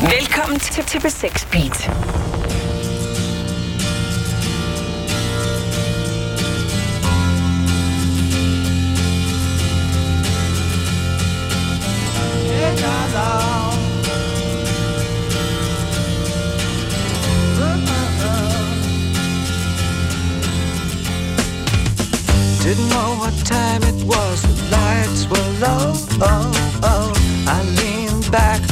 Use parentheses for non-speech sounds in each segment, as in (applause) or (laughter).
Velkommen til TB6 Beat. Didn't know what time it was, the lights were low. Oh, oh. I leaned back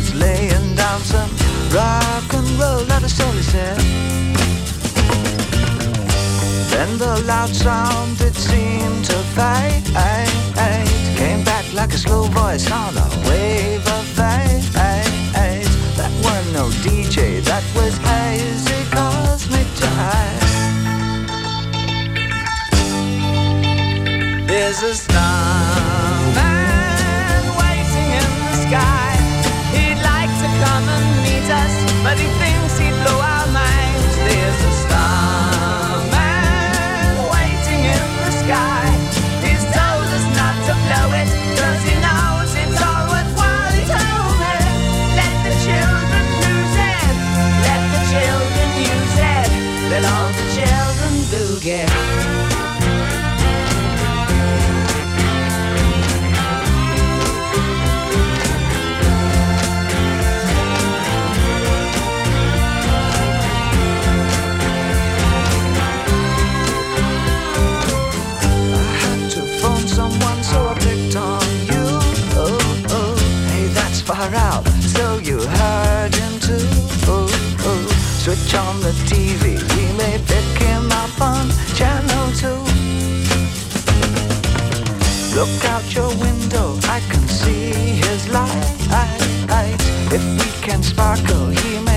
was laying down some rock and roll, that all he said. Then the loud sound it seemed to fade. Came back like a slow voice on a wave of fate. That weren't no DJ, that was hazy cosmic jive. There's a starman switch on the TV. We may pick him up on channel two. Look out your window, I can see his light. If we can sparkle, he may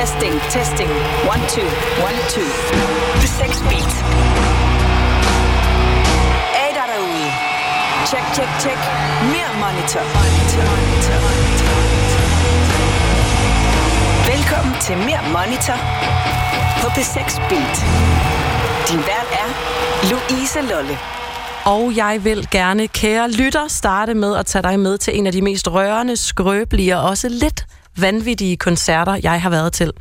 Testing, testing. One, two, one, two. The sex Beat. Er I der derude? Check, check, check. Mere monitor. monitor, monitor, monitor. Velkommen til Mere Monitor på P6 Beat. Din vært er Louise Lolle. Og jeg vil gerne, kære lytter, starte med at tage dig med til en af de mest rørende, skrøbelige og også lidt vanvittige koncerter, jeg har været til.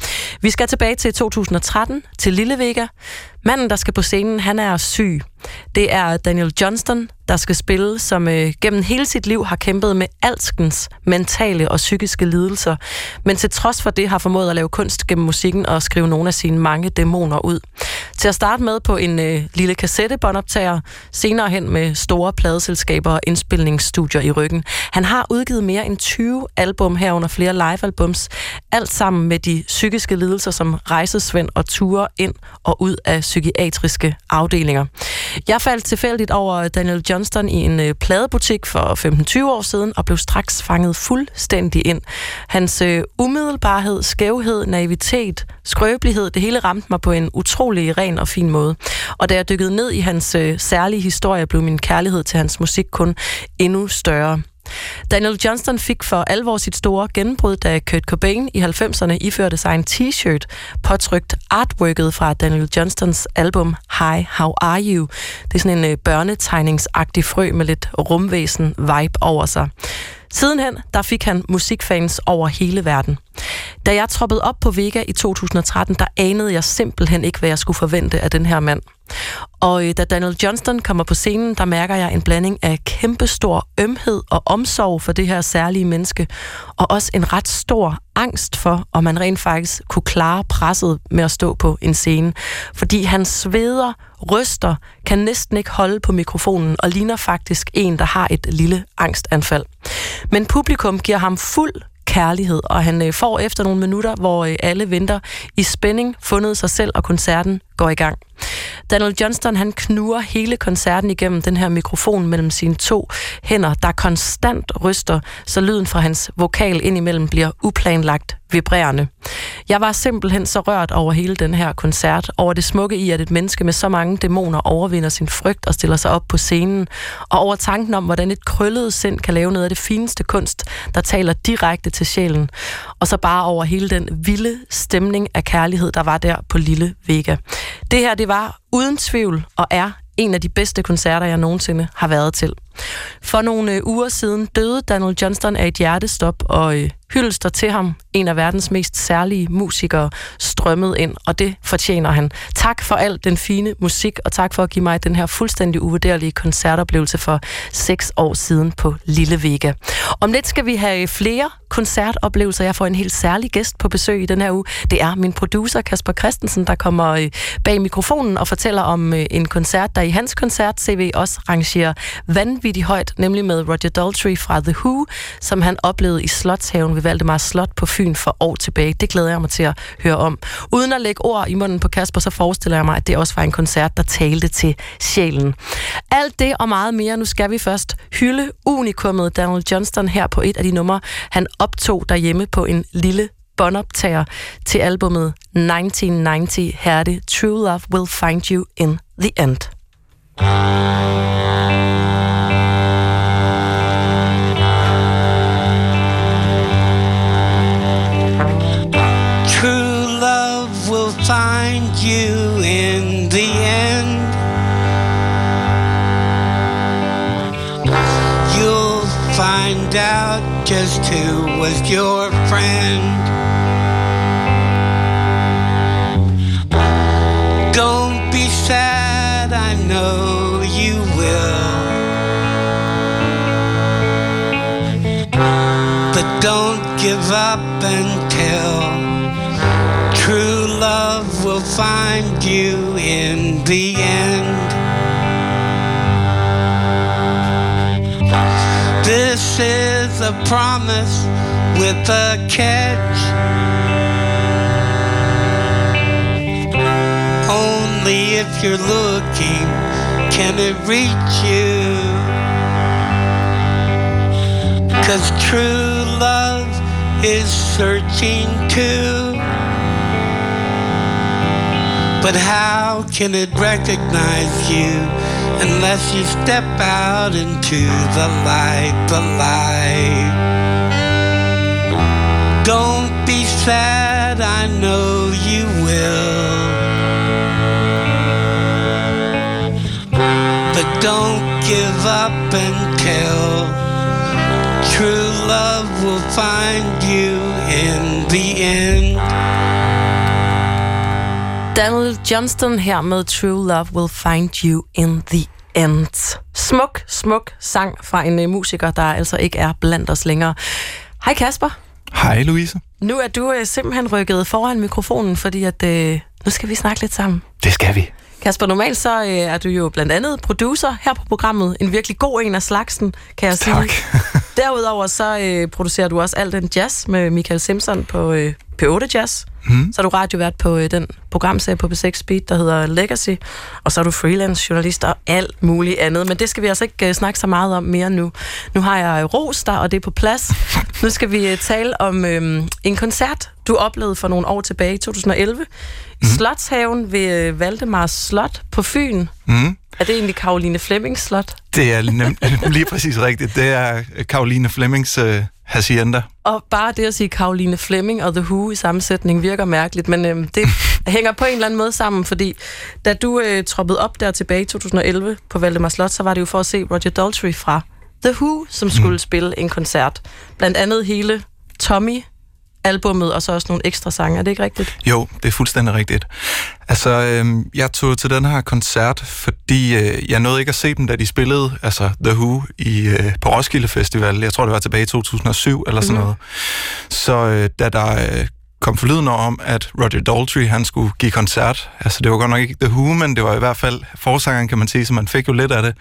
Vi skal tilbage til 2013, til Lille Vega. Manden, der skal på scenen, han er syg. Det er Daniel Johnston, der skal spille, som øh, gennem hele sit liv har kæmpet med alskens mentale og psykiske lidelser, men til trods for det har formået at lave kunst gennem musikken og skrive nogle af sine mange dæmoner ud. Til at starte med på en øh, lille kassettebåndoptager, senere hen med store pladeselskaber og indspilningsstudier i ryggen. Han har udgivet mere end 20 album herunder flere livealbums, alt sammen med de psykiske lidelser som rejsesvend og ture ind og ud af psykiatriske afdelinger. Jeg faldt tilfældigt over Daniel Johnston i en øh, pladebutik for 15-20 år siden og blev straks fanget fuldstændig ind. Hans øh, umiddelbarhed, skævhed, naivitet, skrøbelighed, det hele ramte mig på en utrolig ren og fin måde. Og da jeg dykkede ned i hans øh, særlige historie, blev min kærlighed til hans musik kun endnu større. Daniel Johnston fik for alvor sit store gennembrud, da Kurt Cobain i 90'erne iførte sig en t-shirt, påtrykt artworket fra Daniel Johnstons album Hi, How Are You? Det er sådan en øh, børnetegningsagtig frø med lidt rumvæsen vibe over sig. Sidenhen, der fik han musikfans over hele verden. Da jeg troppede op på Vega i 2013, der anede jeg simpelthen ikke, hvad jeg skulle forvente af den her mand. Og øh, da Daniel Johnston kommer på scenen, der mærker jeg en blanding af kæmpestor ømhed og omsorg for det her særlige menneske, og også en ret stor angst for, om man rent faktisk kunne klare presset med at stå på en scene. Fordi han sveder, ryster, kan næsten ikke holde på mikrofonen og ligner faktisk en, der har et lille angstanfald. Men publikum giver ham fuld kærlighed, og han øh, får efter nogle minutter, hvor øh, alle venter i spænding, fundet sig selv, og koncerten går i gang. Daniel Johnston, han knuger hele koncerten igennem den her mikrofon mellem sine to hænder, der konstant ryster, så lyden fra hans vokal indimellem bliver uplanlagt vibrerende. Jeg var simpelthen så rørt over hele den her koncert, over det smukke i, at et menneske med så mange dæmoner overvinder sin frygt og stiller sig op på scenen, og over tanken om, hvordan et krøllet sind kan lave noget af det fineste kunst, der taler direkte til sjælen, og så bare over hele den vilde stemning af kærlighed, der var der på Lille Vega. Det her, det var uden tvivl og er en af de bedste koncerter, jeg nogensinde har været til. For nogle øh, uger siden døde Donald Johnston af et hjertestop, og øh, hyldester til ham, en af verdens mest særlige musikere, strømmede ind, og det fortjener han. Tak for al den fine musik, og tak for at give mig den her fuldstændig uvurderlige koncertoplevelse for seks år siden på Lille Vega. Om lidt skal vi have flere koncertoplevelser. Jeg får en helt særlig gæst på besøg i den her uge. Det er min producer Kasper Christensen, der kommer øh, bag mikrofonen og fortæller om en koncert, der i hans koncert CV også rangerer vanvittigt højt, nemlig med Roger Daltrey fra The Who, som han oplevede i Slotshaven ved Valdemar Slot på Fyn for år tilbage. Det glæder jeg mig til at høre om. Uden at lægge ord i munden på Kasper, så forestiller jeg mig, at det også var en koncert, der talte til sjælen. Alt det og meget mere. Nu skal vi først hylde unikummet Donald Johnston her på et af de numre, han optog derhjemme på en lille båndoptager til albumet 1990. Her er det True Love Will Find You in the End. Out just who was your friend. Don't be sad, I know you will. But don't give up until true love will find you in the end. Is a promise with a catch. Only if you're looking can it reach you. Cause true love is searching too. But how can it recognize you unless you step out into the light, the light? Don't be sad, I know you will. But don't give up until true love will find you in the end. Daniel Johnston her med True Love Will Find You in the End. Smuk, smuk sang fra en uh, musiker, der altså ikke er blandt os længere. Hej Kasper. Hej Louise. Nu er du uh, simpelthen rykket foran mikrofonen, fordi at, uh, nu skal vi snakke lidt sammen. Det skal vi. Kasper, normalt så uh, er du jo blandt andet producer her på programmet. En virkelig god en af slagsen, kan jeg Tak. sige. Derudover så uh, producerer du også al den jazz med Michael Simpson på uh, P8 Jazz. Mm. Så er du radiovært på øh, den programserie på B6 Speed, der hedder Legacy, og så er du freelance journalist og alt muligt andet. Men det skal vi altså ikke øh, snakke så meget om mere nu. Nu har jeg øh, ros der, og det er på plads. (laughs) Nu skal vi øh, tale om øh, en koncert, du oplevede for nogle år tilbage i 2011 i mm. Slotshaven ved øh, Valdemars Slot på Fyn. Mm. Er det egentlig Karoline Flemmings slot? Det er nem- (laughs) lige præcis rigtigt. Det er Karoline Flemmings øh, hacienda. Og bare det at sige Karoline Flemming og The Who i sammensætning virker mærkeligt, men øh, det (laughs) hænger på en eller anden måde sammen, fordi da du øh, troppede op der tilbage i 2011 på Valdemar Slot, så var det jo for at se Roger Daltrey fra The Who, som skulle mm. spille en koncert. Blandt andet hele Tommy albummet, og så også nogle ekstra sange. Er det ikke rigtigt? Jo, det er fuldstændig rigtigt. Altså, øh, jeg tog til den her koncert, fordi øh, jeg nåede ikke at se dem, da de spillede altså The Who i, øh, på Roskilde Festival. Jeg tror, det var tilbage i 2007 eller sådan mm. noget. Så øh, da der øh, kom forlydende om, at Roger Daltrey, han skulle give koncert. Altså, det var godt nok ikke The Who, men det var i hvert fald forsangeren, kan man sige, så man fik jo lidt af det.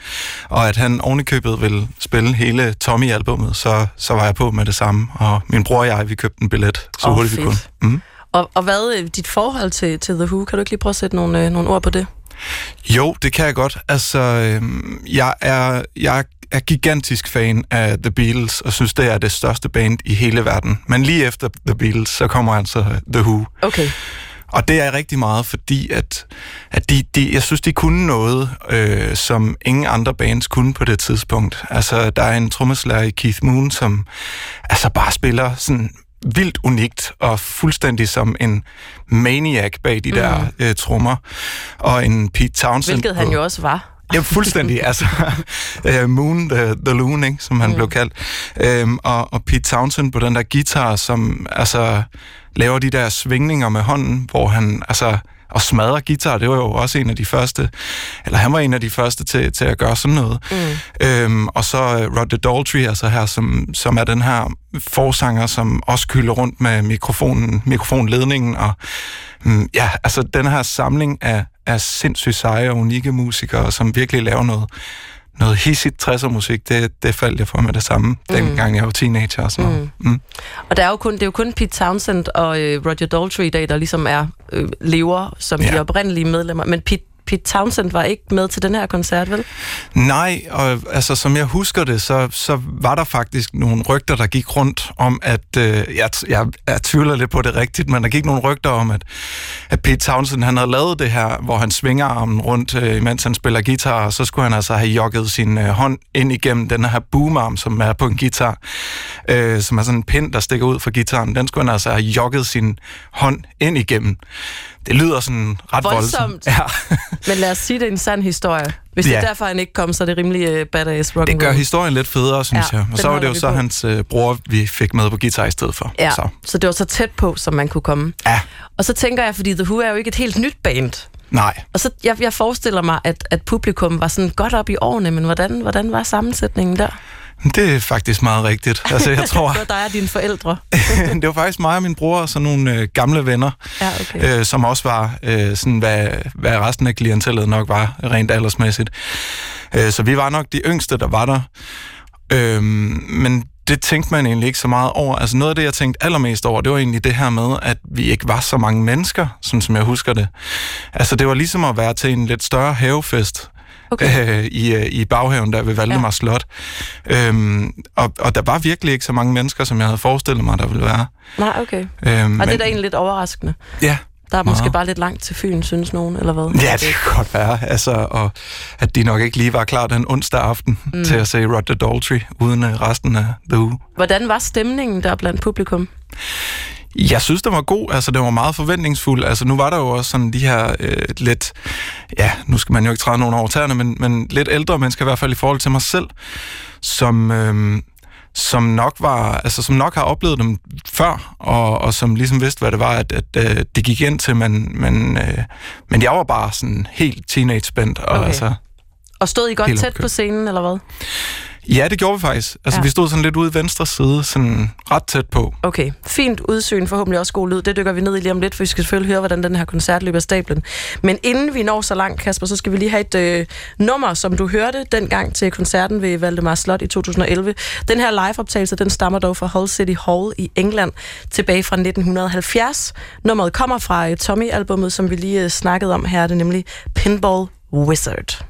Og at han ovenikøbet ville spille hele Tommy-albummet, så, så var jeg på med det samme. Og min bror og jeg, vi købte en billet, så oh, hurtigt fedt. vi kunne. Mm. Og, og hvad er dit forhold til, til The Who? Kan du ikke lige prøve at sætte nogle, øh, nogle ord på det? Jo, det kan jeg godt. Altså, øh, jeg er, jeg er gigantisk fan af The Beatles, og synes, det er det største band i hele verden. Men lige efter The Beatles, så kommer altså The Who. Okay. Og det er rigtig meget, fordi at, at de, de, jeg synes, de kunne noget, øh, som ingen andre bands kunne på det tidspunkt. Altså, der er en trommeslager i Keith Moon, som altså bare spiller sådan vildt unikt og fuldstændig som en maniac bag de der mm. øh, trommer. Og en Pete Townsend... Hvilket han jo også var. Ja, fuldstændig. (laughs) altså, uh, Moon, the, the Loon, ikke, som han mm. blev kaldt. Um, og, og Pete Townsend på den der guitar, som altså laver de der svingninger med hånden, hvor han altså og smadrer guitar, det var jo også en af de første, eller han var en af de første til, til at gøre sådan noget. Mm. Øhm, og så uh, Roger Daltrey, altså her, som, som er den her forsanger, som også kylder rundt med mikrofonen, mikrofonledningen, og mm, ja, altså den her samling af, af sindssygt seje og unikke musikere, som virkelig laver noget, noget hissigt 60'er musik, det, det faldt jeg for med det samme, mm. dengang jeg var teenager og sådan noget. Mm. Mm. Og der er jo kun, det er jo kun Pete Townsend og øh, Roger Daltrey i dag, der ligesom er øh, lever som ja. de oprindelige medlemmer. Men Pete Pete Townsend var ikke med til den her koncert, vel? Nej, og altså som jeg husker det, så, så var der faktisk nogle rygter, der gik rundt om, at, øh, jeg, jeg, jeg tvivler lidt på det rigtigt, men der gik nogle rygter om, at, at Pete Townsend han havde lavet det her, hvor han svinger armen rundt, øh, mens han spiller guitar, og så skulle han altså have jogget sin øh, hånd ind igennem den her boomarm, som er på en guitar, øh, som er sådan en pind, der stikker ud fra gitaren. Den skulle han altså have jogget sin hånd ind igennem. Det lyder sådan ret voldsomt. voldsomt. Ja. (laughs) Men lad os sige, det er en sand historie. Hvis ja. det er derfor, han ikke kom, så er det rimelig uh, badass rock Det gør historien lidt federe, synes ja, jeg. Og så var det jo så på. hans uh, bror, vi fik med på guitar i stedet for. Ja, så. så det var så tæt på, som man kunne komme. Ja. Og så tænker jeg, fordi The Who er jo ikke et helt nyt band. Nej. Og så jeg, jeg forestiller mig, at, at publikum var sådan godt op i årene, men hvordan, hvordan var sammensætningen der? Det er faktisk meget rigtigt. Altså, jeg tror, (laughs) det var dig og dine forældre. (laughs) det var faktisk mig og min bror og sådan nogle øh, gamle venner, ja, okay. øh, som også var øh, sådan, hvad, hvad resten af klientellet nok var, rent aldersmæssigt. Øh, så vi var nok de yngste, der var der. Øh, men det tænkte man egentlig ikke så meget over. Altså noget af det, jeg tænkte allermest over, det var egentlig det her med, at vi ikke var så mange mennesker, sådan som jeg husker det. Altså det var ligesom at være til en lidt større havefest, okay. (laughs) øh, i, øh, i baghaven der ved Valdemar ja. Slot. Øhm, og, og der var virkelig ikke så mange mennesker, som jeg havde forestillet mig, der ville være. Nej, okay. Øhm, og det er da egentlig lidt overraskende. Ja, der er måske Meget. bare lidt langt til Fyn, synes nogen, eller hvad? Ja, det kan godt være. Altså, og at de nok ikke lige var klar den onsdag aften mm. til at se Roger Daltrey uden uh, resten af The Who. Hvordan var stemningen der blandt publikum? Jeg synes, det var god. Altså, det var meget forventningsfuld. Altså, nu var der jo også sådan de her øh, lidt... Ja, nu skal man jo ikke træde nogen over tæerne, men, men lidt ældre mennesker, i hvert fald i forhold til mig selv, som... Øh, som nok var, altså som nok har oplevet dem før, og, og som ligesom vidste, hvad det var, at, at, at det gik ind til, men, men, øh, men jeg var bare sådan helt teenage-spændt. Og, okay. altså, og stod I godt tæt på scenen, eller hvad? Ja, det gjorde vi faktisk. Altså, Ja. vi stod sådan lidt ude i venstre side, sådan ret tæt på. Okay, fint udsyn, forhåbentlig også god lyd. Det dykker vi ned i lige om lidt, for vi skal selvfølgelig høre, hvordan den her koncert løber stablen. Men inden vi når så langt, Kasper, så skal vi lige have et øh, nummer, som du hørte dengang til koncerten ved Valdemar Slot i 2011. Den her liveoptagelse, den stammer dog fra Hull City Hall i England tilbage fra 1970. Nummeret kommer fra øh, Tommy-albummet, som vi lige øh, snakkede om her, det er nemlig Pinball Wizard.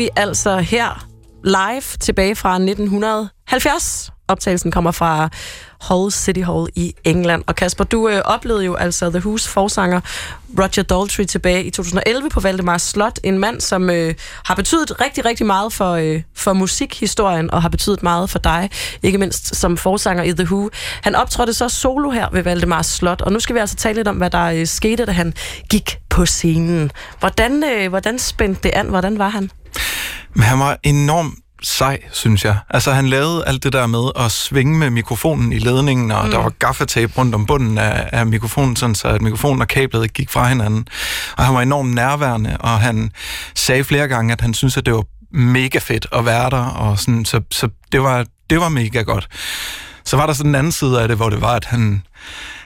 Vi altså her live tilbage fra 1970. Optagelsen kommer fra Hull City Hall i England. Og Kasper, du øh, oplevede jo altså The Who's forsanger Roger Daltrey tilbage i 2011 på Valdemar Slot. En mand, som øh, har betydet rigtig, rigtig meget for, øh, for musikhistorien og har betydet meget for dig, ikke mindst som forsanger i The Who. Han optrådte så solo her ved Valdemar Slot, og nu skal vi altså tale lidt om, hvad der øh, skete, da han gik på scenen. Hvordan, øh, hvordan spændte det an? Hvordan var han? Men han var enormt sej, synes jeg. Altså, han lavede alt det der med at svinge med mikrofonen i ledningen, og mm. der var gaffatape rundt om bunden af, af mikrofonen, sådan så at mikrofonen og kablet gik fra hinanden. Og han var enormt nærværende, og han sagde flere gange, at han synes, at det var mega fedt at være der, og sådan, så, så det, var, det var mega godt. Så var der så den anden side af det, hvor det var, at han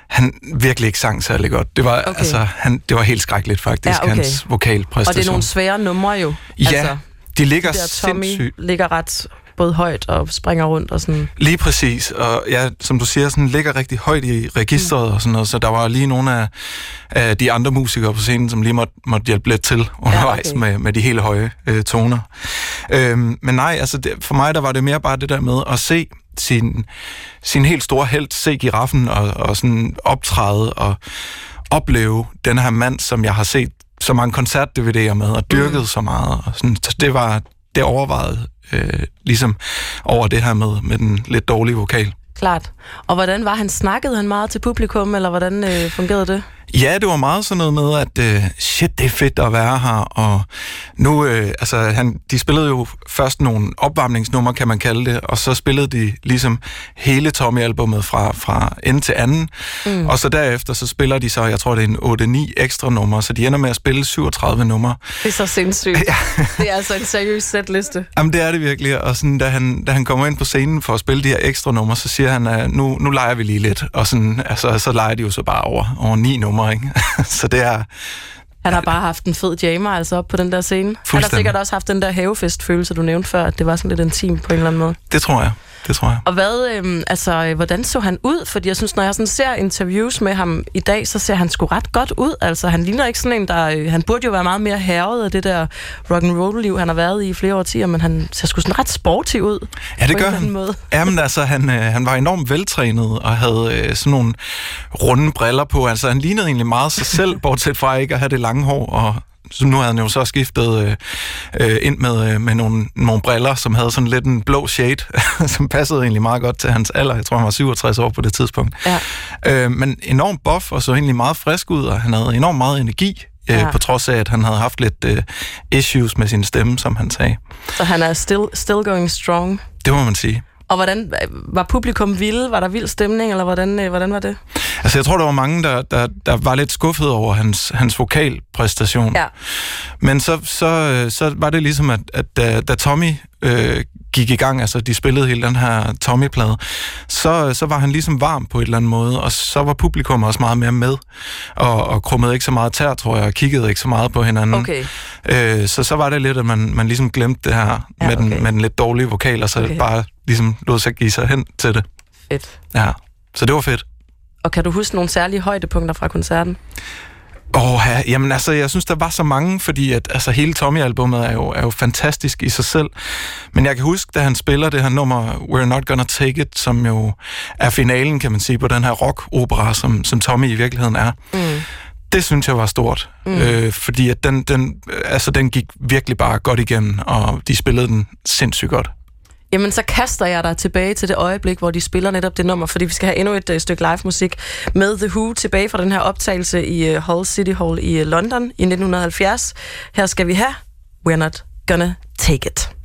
han virkelig ikke sang særlig godt. Det var, okay. altså, han, det var helt skrækkeligt faktisk, Ja, okay. hans vokalpræstation. Og det er nogle svære numre jo. Ja, altså, de ligger der Tommy sindssygt ligger ret både højt og springer rundt og sådan. Lige præcis, og ja, som du siger, sådan ligger rigtig højt i registret og sådan noget, så der var lige nogle af, af de andre musikere på scenen, som lige måtte, måtte hjælpe lidt til undervejs okay. med, med de hele høje øh, toner. Øhm, men nej, altså det, for mig der var det mere bare det der med at se sin, sin helt store held, se giraffen og, og sådan optræde og opleve den her mand, som jeg har set så mange koncert-DVD'er med og dyrket mm. så meget. Og sådan, så det var det overvejede øh, ligesom over det her med, med den lidt dårlige vokal. Klart. Og hvordan var han? Snakkede han meget til publikum, eller hvordan øh, fungerede det? Ja, det var meget sådan noget med, at øh, shit, det er fedt at være her, og nu, øh, altså, han, de spillede jo først nogle opvarmningsnumre, kan man kalde det, og så spillede de ligesom hele Tommy-albummet fra, fra ende til anden, mm. og så derefter, så spiller de så, jeg tror, det er en 8-9 ekstra numre, så de ender med at spille 37 numre. Det er så sindssygt. Ja. (laughs) det er altså en seriøs sætliste. Jamen, det er det virkelig, og sådan, da, han, da han kommer ind på scenen for at spille de her ekstra numre, så siger han, at nu, nu leger vi lige lidt, og sådan, altså, så leger de jo så bare over, over ni numre, ikke? (laughs) så det er, Han har bare haft en fed jammer altså op på den der scene. Han har sikkert også haft den der havefest-følelse, du nævnte før, at det var sådan lidt intim på en eller anden måde. det tror jeg, det tror jeg. Og hvad, øhm, altså, øh, hvordan så han ud? Fordi jeg synes, når jeg sådan ser interviews med ham i dag, så ser han sgu ret godt ud. Altså, han ligner ikke sådan en, der... Øh, han burde jo være meget mere herret af det der rock and roll liv han har været i i flere årtier, men han ser sgu sådan ret sporty ud. Ja, det gør han. Måde. Jamen altså, han, øh, han var enormt veltrænet og havde øh, sådan nogle runde briller på. Altså, han lignede egentlig meget sig selv, (laughs) bortset fra ikke at have det lange hår. Og så nu havde han jo så skiftet øh, øh, ind med, øh, med nogle, nogle briller, som havde sådan lidt en blå shade, (laughs) som passede egentlig meget godt til hans alder. Jeg tror, han var 67 år på det tidspunkt. Ja. Øh, men enormt buff og så egentlig meget frisk ud, og han havde enormt meget energi. Øh, Ja. på trods af, at han havde haft lidt øh, issues med sin stemme, som han sagde. Så han er still, still going strong. Det må man sige. Og hvordan var publikum vilde? Var der vild stemning, eller hvordan, øh, hvordan var det? Altså, jeg tror, der var mange, der, der, der var lidt skuffet over hans, hans vokalpræstation. Ja. Men så, så, øh, så var det ligesom, at, at da, da Tommy øh, gik i gang, altså de spillede hele den her Tommy-plade, så, så var han ligesom varm på et eller andet måde, og så var publikum også meget mere med, og, og krummede ikke så meget tær, tror jeg, og kiggede ikke så meget på hinanden. Okay. Øh, så så var det lidt, at man, man ligesom glemte det her Ja, med, den, okay. med den lidt dårlige vokal, og så okay. bare ligesom lod sig give sig hen til det. Fedt. Ja, så det var fedt. Og kan du huske nogle særlige højdepunkter fra koncerten? Åh, ja, jamen altså, jeg synes, der var så mange, fordi at, altså, hele Tommy-albummet er jo, er jo fantastisk i sig selv. Men jeg kan huske, da han spiller det her nummer, We're Not Gonna Take It, som jo er finalen, kan man sige, på den her rock-opera, som, som Tommy i virkeligheden er. Mm. Det synes jeg var stort, mm. øh, fordi at den, den, altså, den gik virkelig bare godt igennem, og de spillede den sindssygt godt. Jamen, så kaster jeg dig tilbage til det øjeblik, hvor de spiller netop det nummer, fordi vi skal have endnu et uh, stykke live musik med The Who tilbage fra den her optagelse i uh, Hull City Hall i uh, London i 1970. Her skal vi have We're Not Gonna Take It.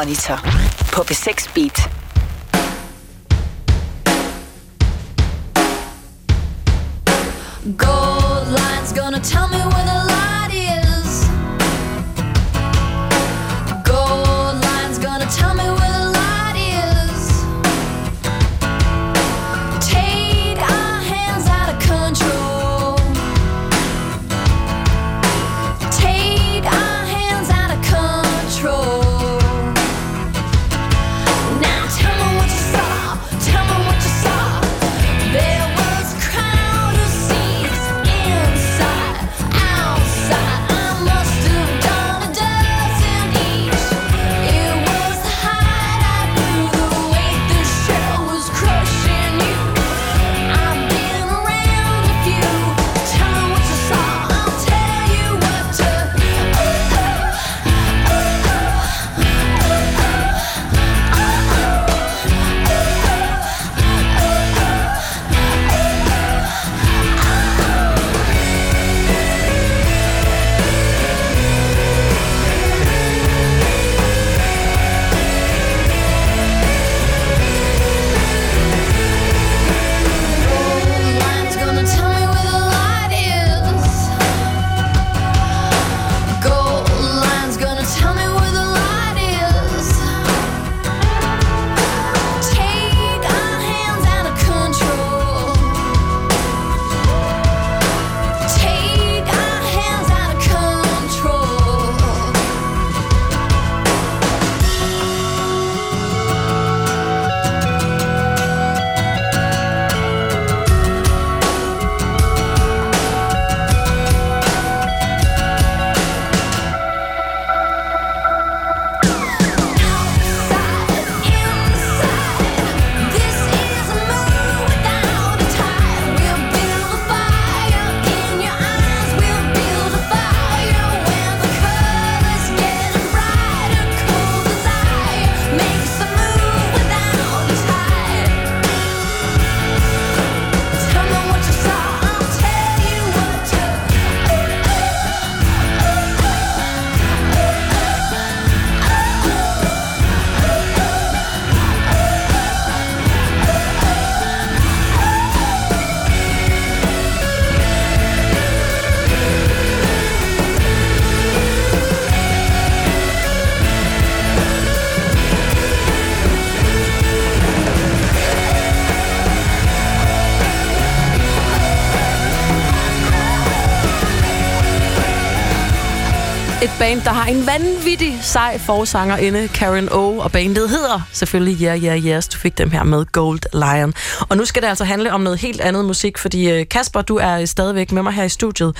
Monitor på B6 Beat. Band, der har en vanvittig sej forsanger inde, Karen O. Og bandet hedder selvfølgelig Yeah Yeah Yes. Du fik dem her med Gold Lion. Og nu skal det altså handle om noget helt andet musik, fordi øh, Kasper, du er stadigvæk med mig her i studiet.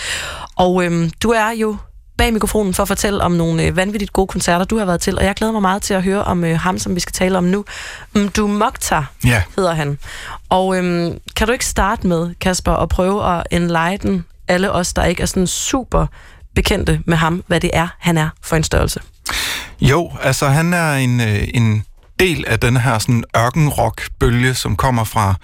Og øhm, du er jo bag mikrofonen for at fortælle om nogle øh, vanvittigt gode koncerter, du har været til. Og jeg glæder mig meget til at høre om øh, ham, som vi skal tale om nu. Du Mokhtar Ja. hedder han. Og øhm, kan du ikke starte med, Kasper, at prøve at enlighten alle os, der ikke er sådan super bekendte med ham, hvad det er, han er for en størrelse? Jo, altså han er en, øh, en del af den her sådan ørkenrock-bølge, som kommer fra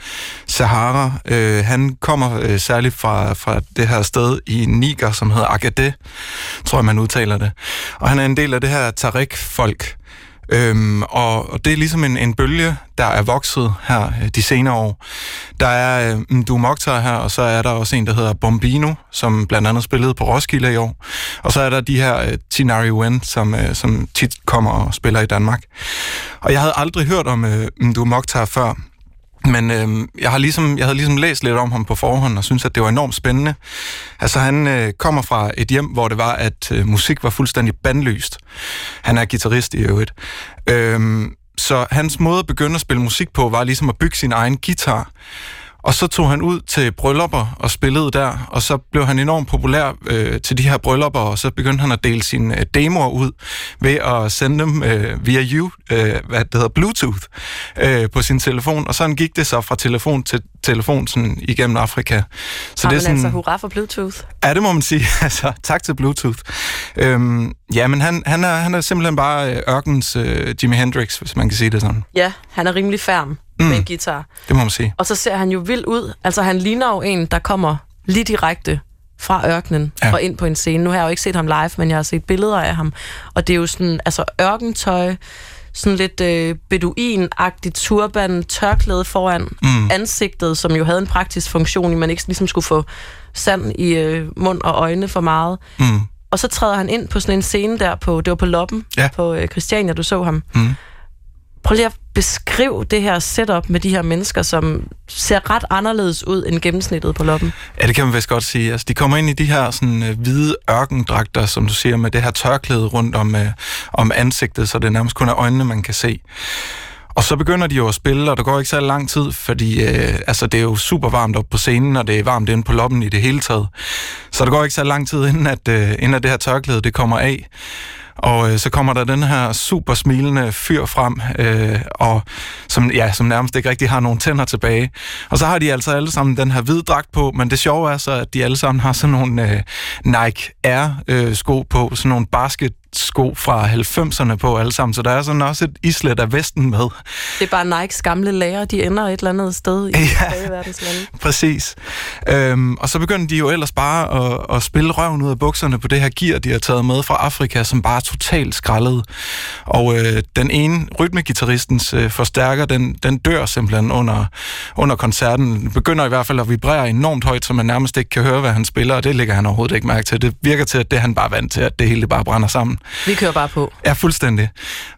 Sahara. Øh, han kommer øh, særligt fra, fra det her sted i Niger, som hedder Agadez, tror jeg, man udtaler det. Og han er en del af det her Tarek-folk. Øhm, og, og det er ligesom en, en bølge, der er vokset her øh, de senere år. Der er øh, mm, Du Mokhtar her, og så er der også en, der hedder Bombino, som blandt andet spillede på Roskilde i år. Og så er der de her øh, Tinari Wen, som, øh, som tit kommer og spiller i Danmark. Og jeg havde aldrig hørt om øh, mm, Du Mokhtar før, men øh, jeg, har ligesom, jeg havde ligesom læst lidt om ham på forhånd, og synes at det var enormt spændende. Altså, han øh, kommer fra et hjem, hvor det var, at øh, musik var fuldstændig bandlyst. Han er guitarist i øvrigt. Øh, så hans måde at begynde at spille musik på, var ligesom at bygge sin egen guitar. Og så tog han ud til bryllupper og spillede der, og så blev han enormt populær øh, til de her bryllupper, og så begyndte han at dele sine øh, demoer ud ved at sende dem øh, via you, øh, hvad det hedder, Bluetooth øh, på sin telefon, og sådan gik det så fra telefon til telefon sådan igennem Afrika. Så Har det er man altså sådan, hurra for Bluetooth? Ja, det må man sige. (laughs) Altså, tak til Bluetooth. Øhm, ja, men han, han, er, han er simpelthen bare øh, ørkens øh, Jimi Hendrix, hvis man kan sige det sådan. Ja, han er rimelig færm mm. med en guitar. Det må man sige. Og så ser han jo vild ud. Altså, han ligner jo en, der kommer lige direkte fra ørkenen Ja. og ind på en scene. Nu har jeg jo ikke set ham live, men jeg har set billeder af ham. Og det er jo sådan, altså ørkentøj, sådan lidt øh, beduin-agtigt turban, tørklæde foran mm. ansigtet, som jo havde en praktisk funktion, i man ikke ligesom skulle få sand i øh, mund og øjne for meget. Mm. Og så træder han ind på sådan en scene der på, det var på Loppen, Ja. på øh, Christiania, du så ham. Mm. Prøv lige at beskrive det her setup med de her mennesker, som ser ret anderledes ud end gennemsnittet på Loppen. Ja, det kan man vist godt sige. Altså, de kommer ind i de her sådan, øh, hvide ørkendragter, som du siger, med det her tørklæde rundt om, øh, om ansigtet, så det nærmest kun er øjnene, man kan se. Og så begynder de jo at spille, og der går ikke så lang tid, fordi øh, altså, det er jo super varmt op på scenen, og det er varmt inde på loppen i det hele taget. Så der går ikke så lang tid, inden at, øh, inden at det her tørklæde det kommer af. Og øh, så kommer der den her super smilende fyr frem, øh, og som, ja, som nærmest ikke rigtig har nogen tænder tilbage. Og så har de altså alle sammen den her hvide dragt på, men det sjove er så, at de alle sammen har sådan nogle øh, Nike Air øh, sko på, sådan nogle basket sko fra 90'erne på alle sammen, så der er sådan også et islet af vesten med. Det er bare Nikes gamle lærer, de ender et eller andet sted i Ja. verdens lande. (laughs) Præcis. Øhm, og så begynder de jo ellers bare at, at spille røven ud af bukserne på det her gear, de har taget med fra Afrika, som bare er totalt skrællet. Og øh, den ene, rytmegitarristens øh, forstærker, den, den dør simpelthen under, under koncerten. Den begynder i hvert fald at vibrere enormt højt, så man nærmest ikke kan høre, hvad han spiller, og det lægger han overhovedet ikke mærke til. Det virker til, at det han bare vant til, at det hele bare brænder sammen. Vi kører bare på. Ja, fuldstændig.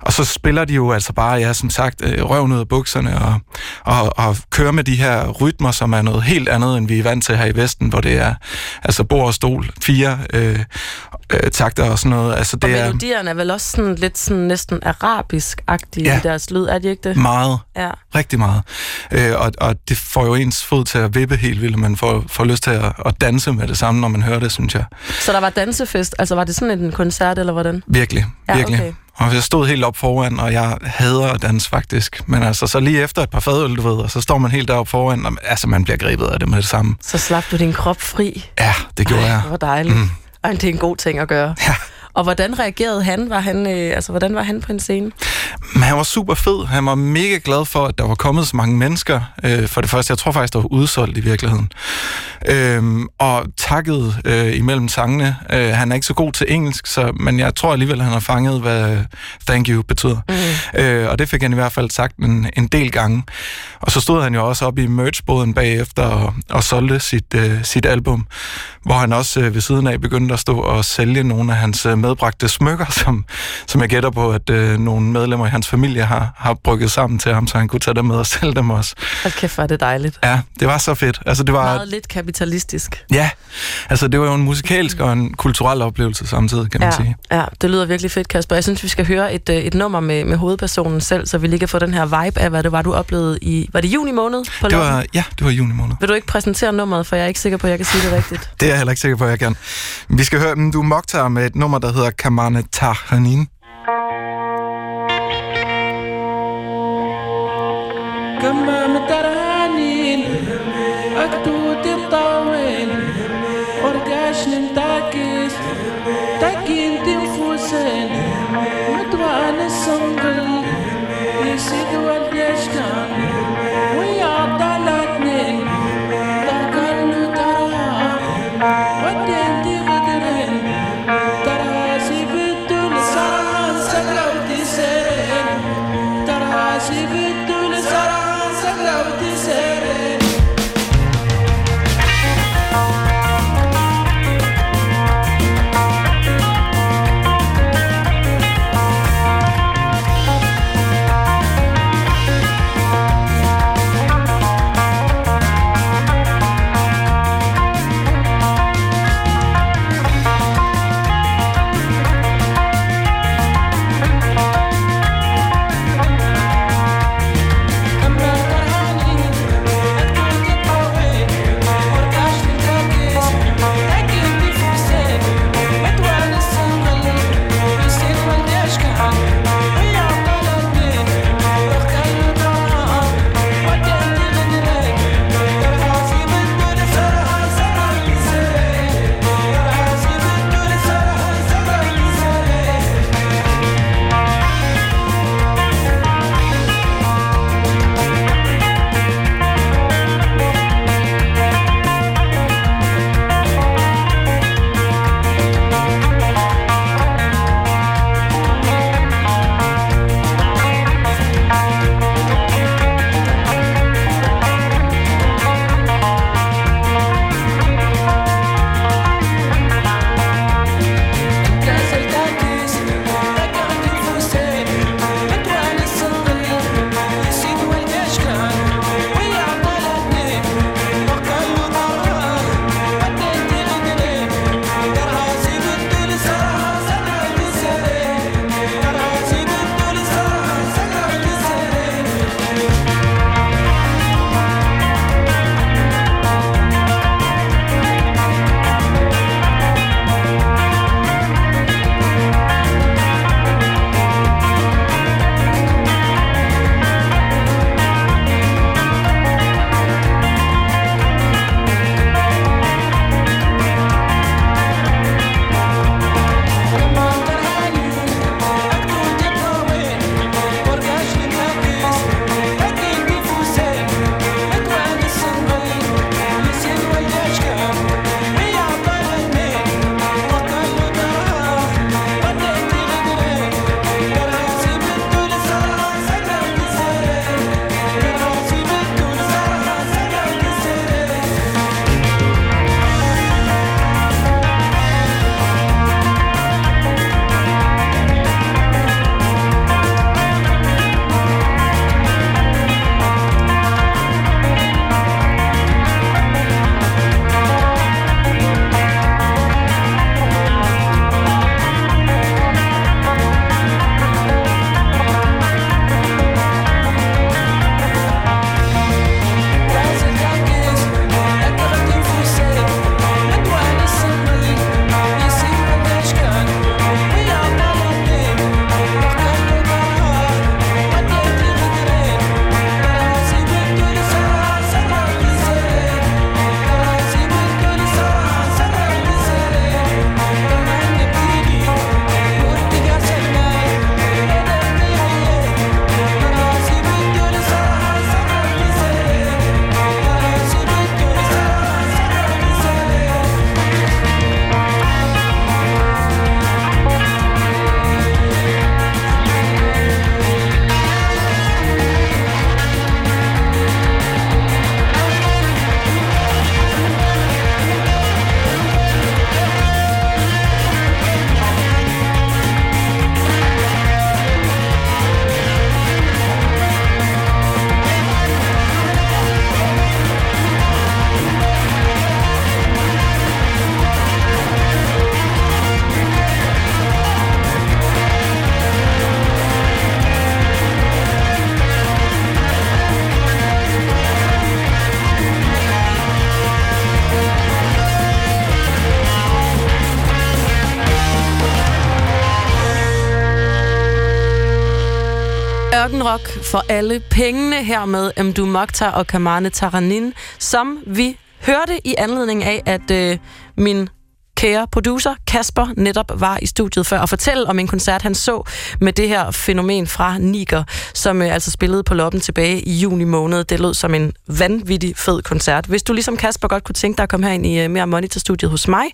Og så spiller de jo altså bare, ja, som sagt, øh, røven ud af bukserne og, og, og kører med de her rytmer, som er noget helt andet, end vi er vant til her i Vesten, hvor det er altså bord og stol, fire øh, øh, takter og sådan noget. Altså Og det er melodierne er vel også sådan lidt sådan næsten arabisk-agtige Ja. i deres lyd, er de ikke det? meget, Ja. rigtig meget. Øh, og, og det får jo ens fod til at vippe helt vildt, og man får, får lyst til at, at danse med det samme, når man hører det, synes jeg. Så der var dansefest, altså var det sådan en koncert, eller hvordan? Virkelig, Ja, virkelig. okay. Og jeg stod helt op foran, og jeg hader at danse faktisk. Men altså, så lige efter et par fadøl, du ved, og så står man helt deroppe foran, og altså, man bliver grebet af det med det samme. Så slap du din krop fri. Ja, det gjorde jeg. Det var dejligt. Mm. Ej, det er en god ting at gøre. Ja. Og hvordan reagerede han? Var han, øh, altså, hvordan var han på en scene? Han var super fed. Han var mega glad for, at der var kommet så mange mennesker. Øh, for det første, jeg tror faktisk, der var udsolgt i virkeligheden. Øhm, og takket øh, imellem sangene. Øh, han er ikke så god til engelsk, så, men jeg tror alligevel, han har fanget, hvad thank you betyder. Mm. Øh, og det fik han i hvert fald sagt en, en del gange. Og så stod han jo også op i merchboden bagefter og, og solgte sit, øh, sit album, hvor han også øh, ved siden af begyndte at stå og sælge nogle af hans øh, medbragte smykker, som, som jeg gætter på, at øh, nogle medlemmer i hans familie har, har brygget sammen til ham, så han kunne tage dem med og (laughs) sælge dem også. Hold kæft, hvor er det dejligt. Ja, det var så fedt. Altså, det var, Meget lidt kapitalistisk. ja, altså det var jo en musikalsk og en kulturel oplevelse samtidig, kan man Ja, sige. ja, det lyder virkelig fedt, Kasper. Jeg synes, vi skal høre et, øh, et nummer med, med hovedpersonen selv, så vi lige kan få den her vibe af, hvad det var, du oplevede i... Var det juni måned på Det var, ja, det var juni måned. Vil du ikke præsentere nummeret, for jeg er ikke sikker på, at jeg kan sige det rigtigt. (laughs) Det er jeg heller ikke sikker på, at jeg kan. Vi skal høre mm, Du Mokhtar med et nummer, der hedder Kamane Tahanin. Kamane Tahanin, Ørkenrock for alle pengene. Her med Mdu Mokhtar og Kamane Taranin, som vi hørte i anledning af, at øh, min kære producer Kasper netop var i studiet før og fortælle om en koncert, han så med det her fænomen fra Niger, som øh, altså spillede på Loppen tilbage i juni måned. Det lød som en vanvittig fed koncert. Hvis du ligesom Kasper godt kunne tænke dig at komme herind i øh, mere Monitor-studiet hos mig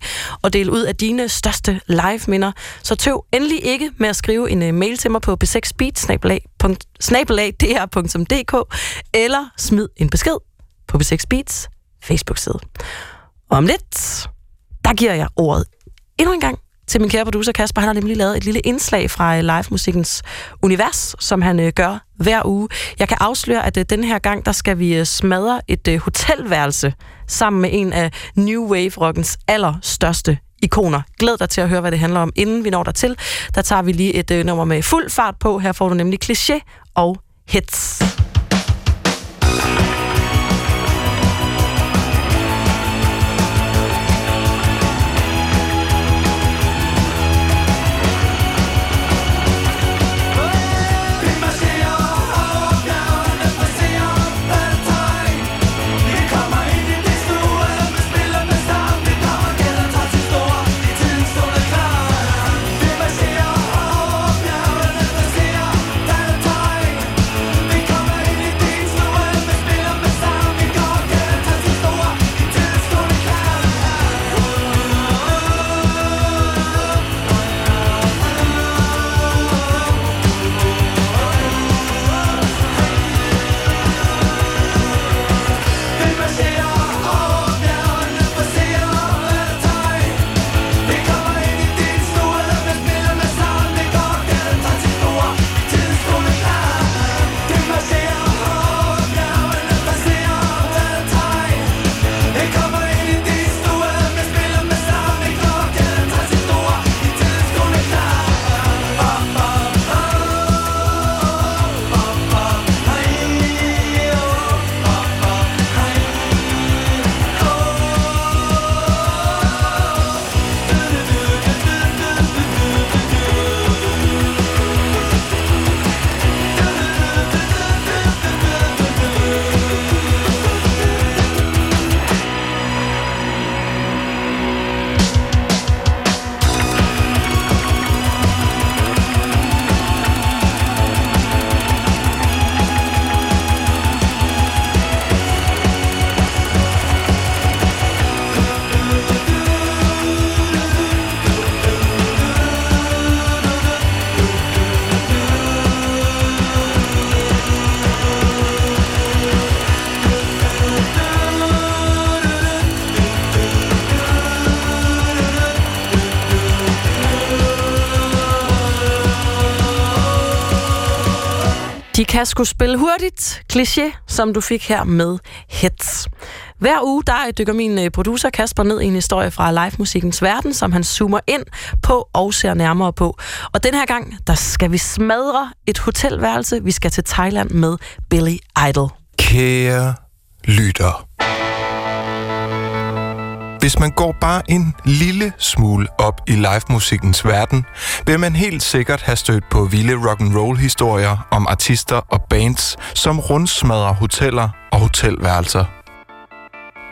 og dele ud af dine største live-minder, så tøv endelig ikke med at skrive en øh, mail til mig på b 6 snabelag.dr.dk eller smid en besked på B6 Beats Facebook-side. Om lidt, der giver jeg ordet endnu en gang til min kære producer Kasper. Han har nemlig lavet et lille indslag fra øh, live-musikkens univers, som han øh, gør hver uge. Jeg kan afsløre, at øh, den her gang, der skal vi øh, smadre et øh, hotelværelse sammen med en af New Wave-rockens allerstørste ikoner. Glæd dig til at høre, hvad det handler om, inden vi når dertil. Der tager vi lige et øh, nummer med fuld fart på. Her får du nemlig kliché og hits. De kan skulle spille hurtigt. Kliché, som du fik her med Hits. Hver uge, der dykker min øh, producer Kasper ned i en historie fra live-musikkens verden, som han zoomer ind på og ser nærmere på. Og den her gang, der skal vi smadre et hotelværelse. Vi skal til Thailand med Billy Idol. Kære lytter. Hvis man går bare en lille smule op i live-musikkens verden, vil man helt sikkert have stødt på vilde rock and roll historier om artister og bands, som rundsmadrer hoteller og hotelværelser.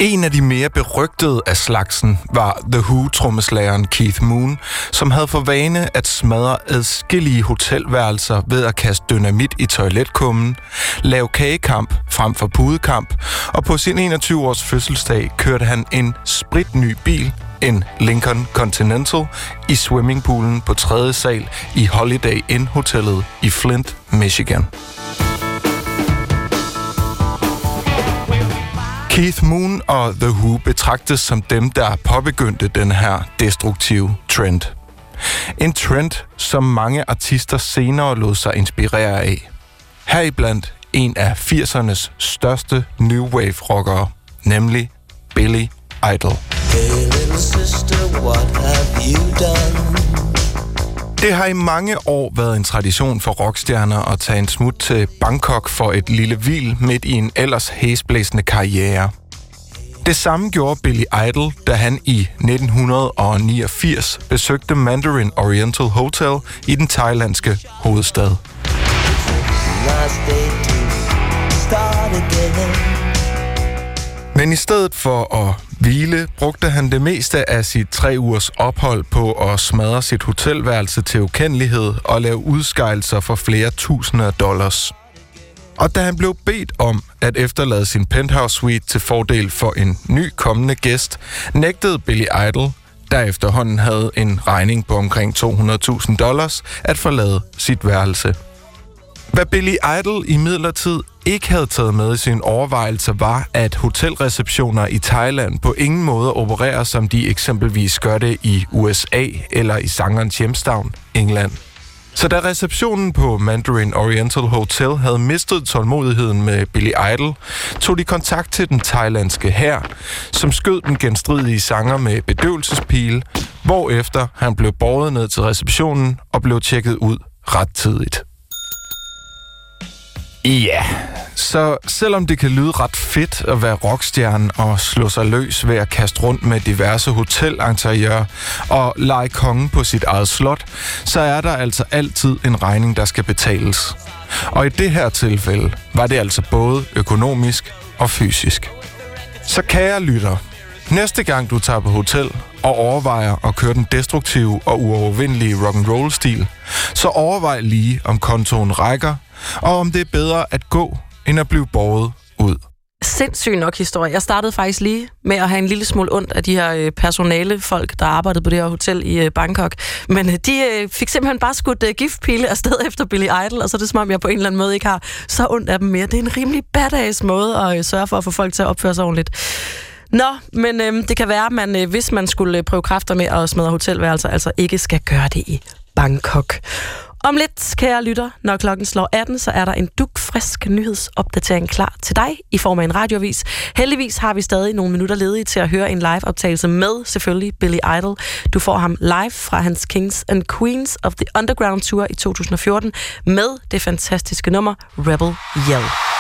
En af de mere berygtede af slagsen var The Who-trommeslageren Keith Moon, som havde for vane at smadre adskillige hotelværelser ved at kaste dynamit i toiletkummen, lave kagekamp frem for pudekamp, og på sin 21-års fødselsdag kørte han en spritny bil, en Lincoln Continental, i swimmingpoolen på 3. sal i Holiday Inn Hotellet i Flint, Michigan. Keith Moon og The Who betragtes som dem, der påbegyndte den her destruktive trend. En trend, som mange artister senere lod sig inspirere af. Heriblandt en af 80'ernes største new wave rockere, nemlig Billy Idol. Hey, little sister, what have you done? Det har i mange år været en tradition for rockstjerner at tage en smut til Bangkok for et lille hvil midt i en ellers hæsblæsende karriere. Det samme gjorde Billy Idol, da han i 1989 besøgte Mandarin Oriental Hotel i den thailandske hovedstad. Men i stedet for at hvile, brugte han det meste af sit tre ugers ophold på at smadre sit hotelværelse til ukendelighed og lave udskejelser for flere tusinder af dollars. Og da han blev bedt om at efterlade sin penthouse suite til fordel for en ny kommende gæst, nægtede Billy Idol, der efterhånden havde en regning på omkring 200.000 dollars, at forlade sit værelse. Hvad Billy Idol i midlertid ikke havde taget med i sin overvejelse var, at hotelreceptioner i Thailand på ingen måde opererer, som de eksempelvis gør det i USA eller i sangerens hjemstavn, England. Så da receptionen på Mandarin Oriental Hotel havde mistet tålmodigheden med Billy Idol, tog de kontakt til den thailandske hær, som skød den genstridige sanger med bedøvelsespil, hvorefter han blev båret ned til receptionen og blev tjekket ud ret tidligt. Ja, så selvom det kan lyde ret fedt at være rockstjerne og slå sig løs ved at kaste rundt med diverse hotelinteriører og lege kongen på sit eget slot, så er der altså altid en regning, der skal betales. Og i det her tilfælde var det altså både økonomisk og fysisk. Så kære lytter, næste gang du tager på hotel og overvejer at køre den destruktive og uovervindelige rock'n'roll-stil, så overvej lige, om kontoen rækker, og om det er bedre at gå, end at blive borget ud. Sindssyg nok historie. Jeg startede faktisk lige med at have en lille smule ondt af de her øh, personale folk, der arbejdede på det her hotel i øh, Bangkok. Men øh, de fik simpelthen bare skudt giftpile afsted (laughs) efter Billy Idol, og så er det som om, jeg på en eller anden måde ikke har så ondt af dem mere. Det er en rimelig badass måde at sørge for at få folk til at opføre sig ordentligt. Nå, men øhm, det kan være, at man, øh, hvis man skulle prøve kræfter med at smadre hotelværelser, altså ikke skal gøre det i Bangkok. Om lidt, kære lytter, når klokken slår 18, så er der en dukfrisk nyhedsopdatering klar til dig i form af en radiovis. Heldigvis har vi stadig nogle minutter ledige til at høre en live-optagelse med selvfølgelig Billy Idol. Du får ham live fra hans Kings and Queens of the Underground Tour i 2014 med det fantastiske nummer Rebel Yell.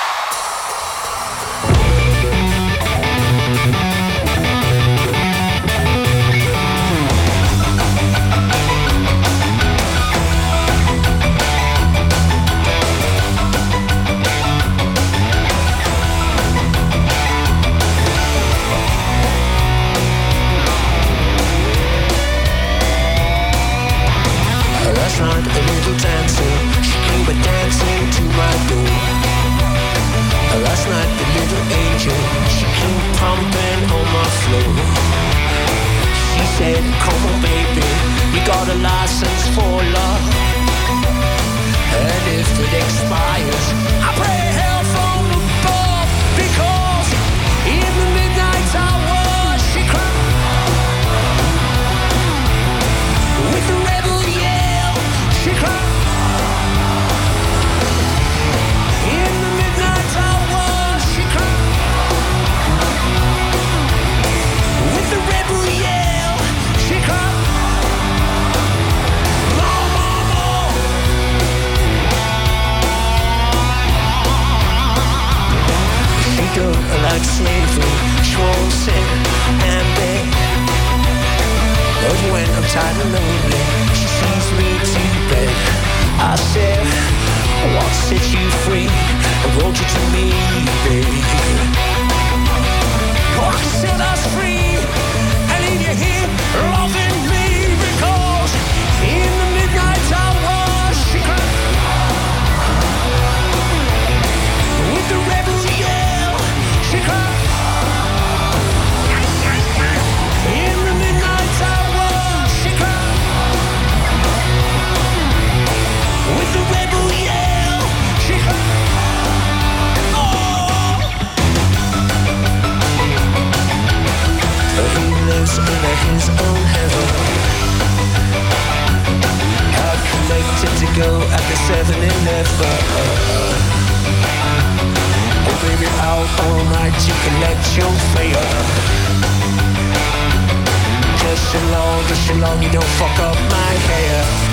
Won't sit and beg. But when I'm tired and lonely, she sends me to bed. I said, what set you free? I wrote you to me, baby. What set us free? In his own heaven. Calculated to go at the 7-Eleven. Oh baby, out all night you collect your fare. Just so long, just so long you don't fuck up my hair.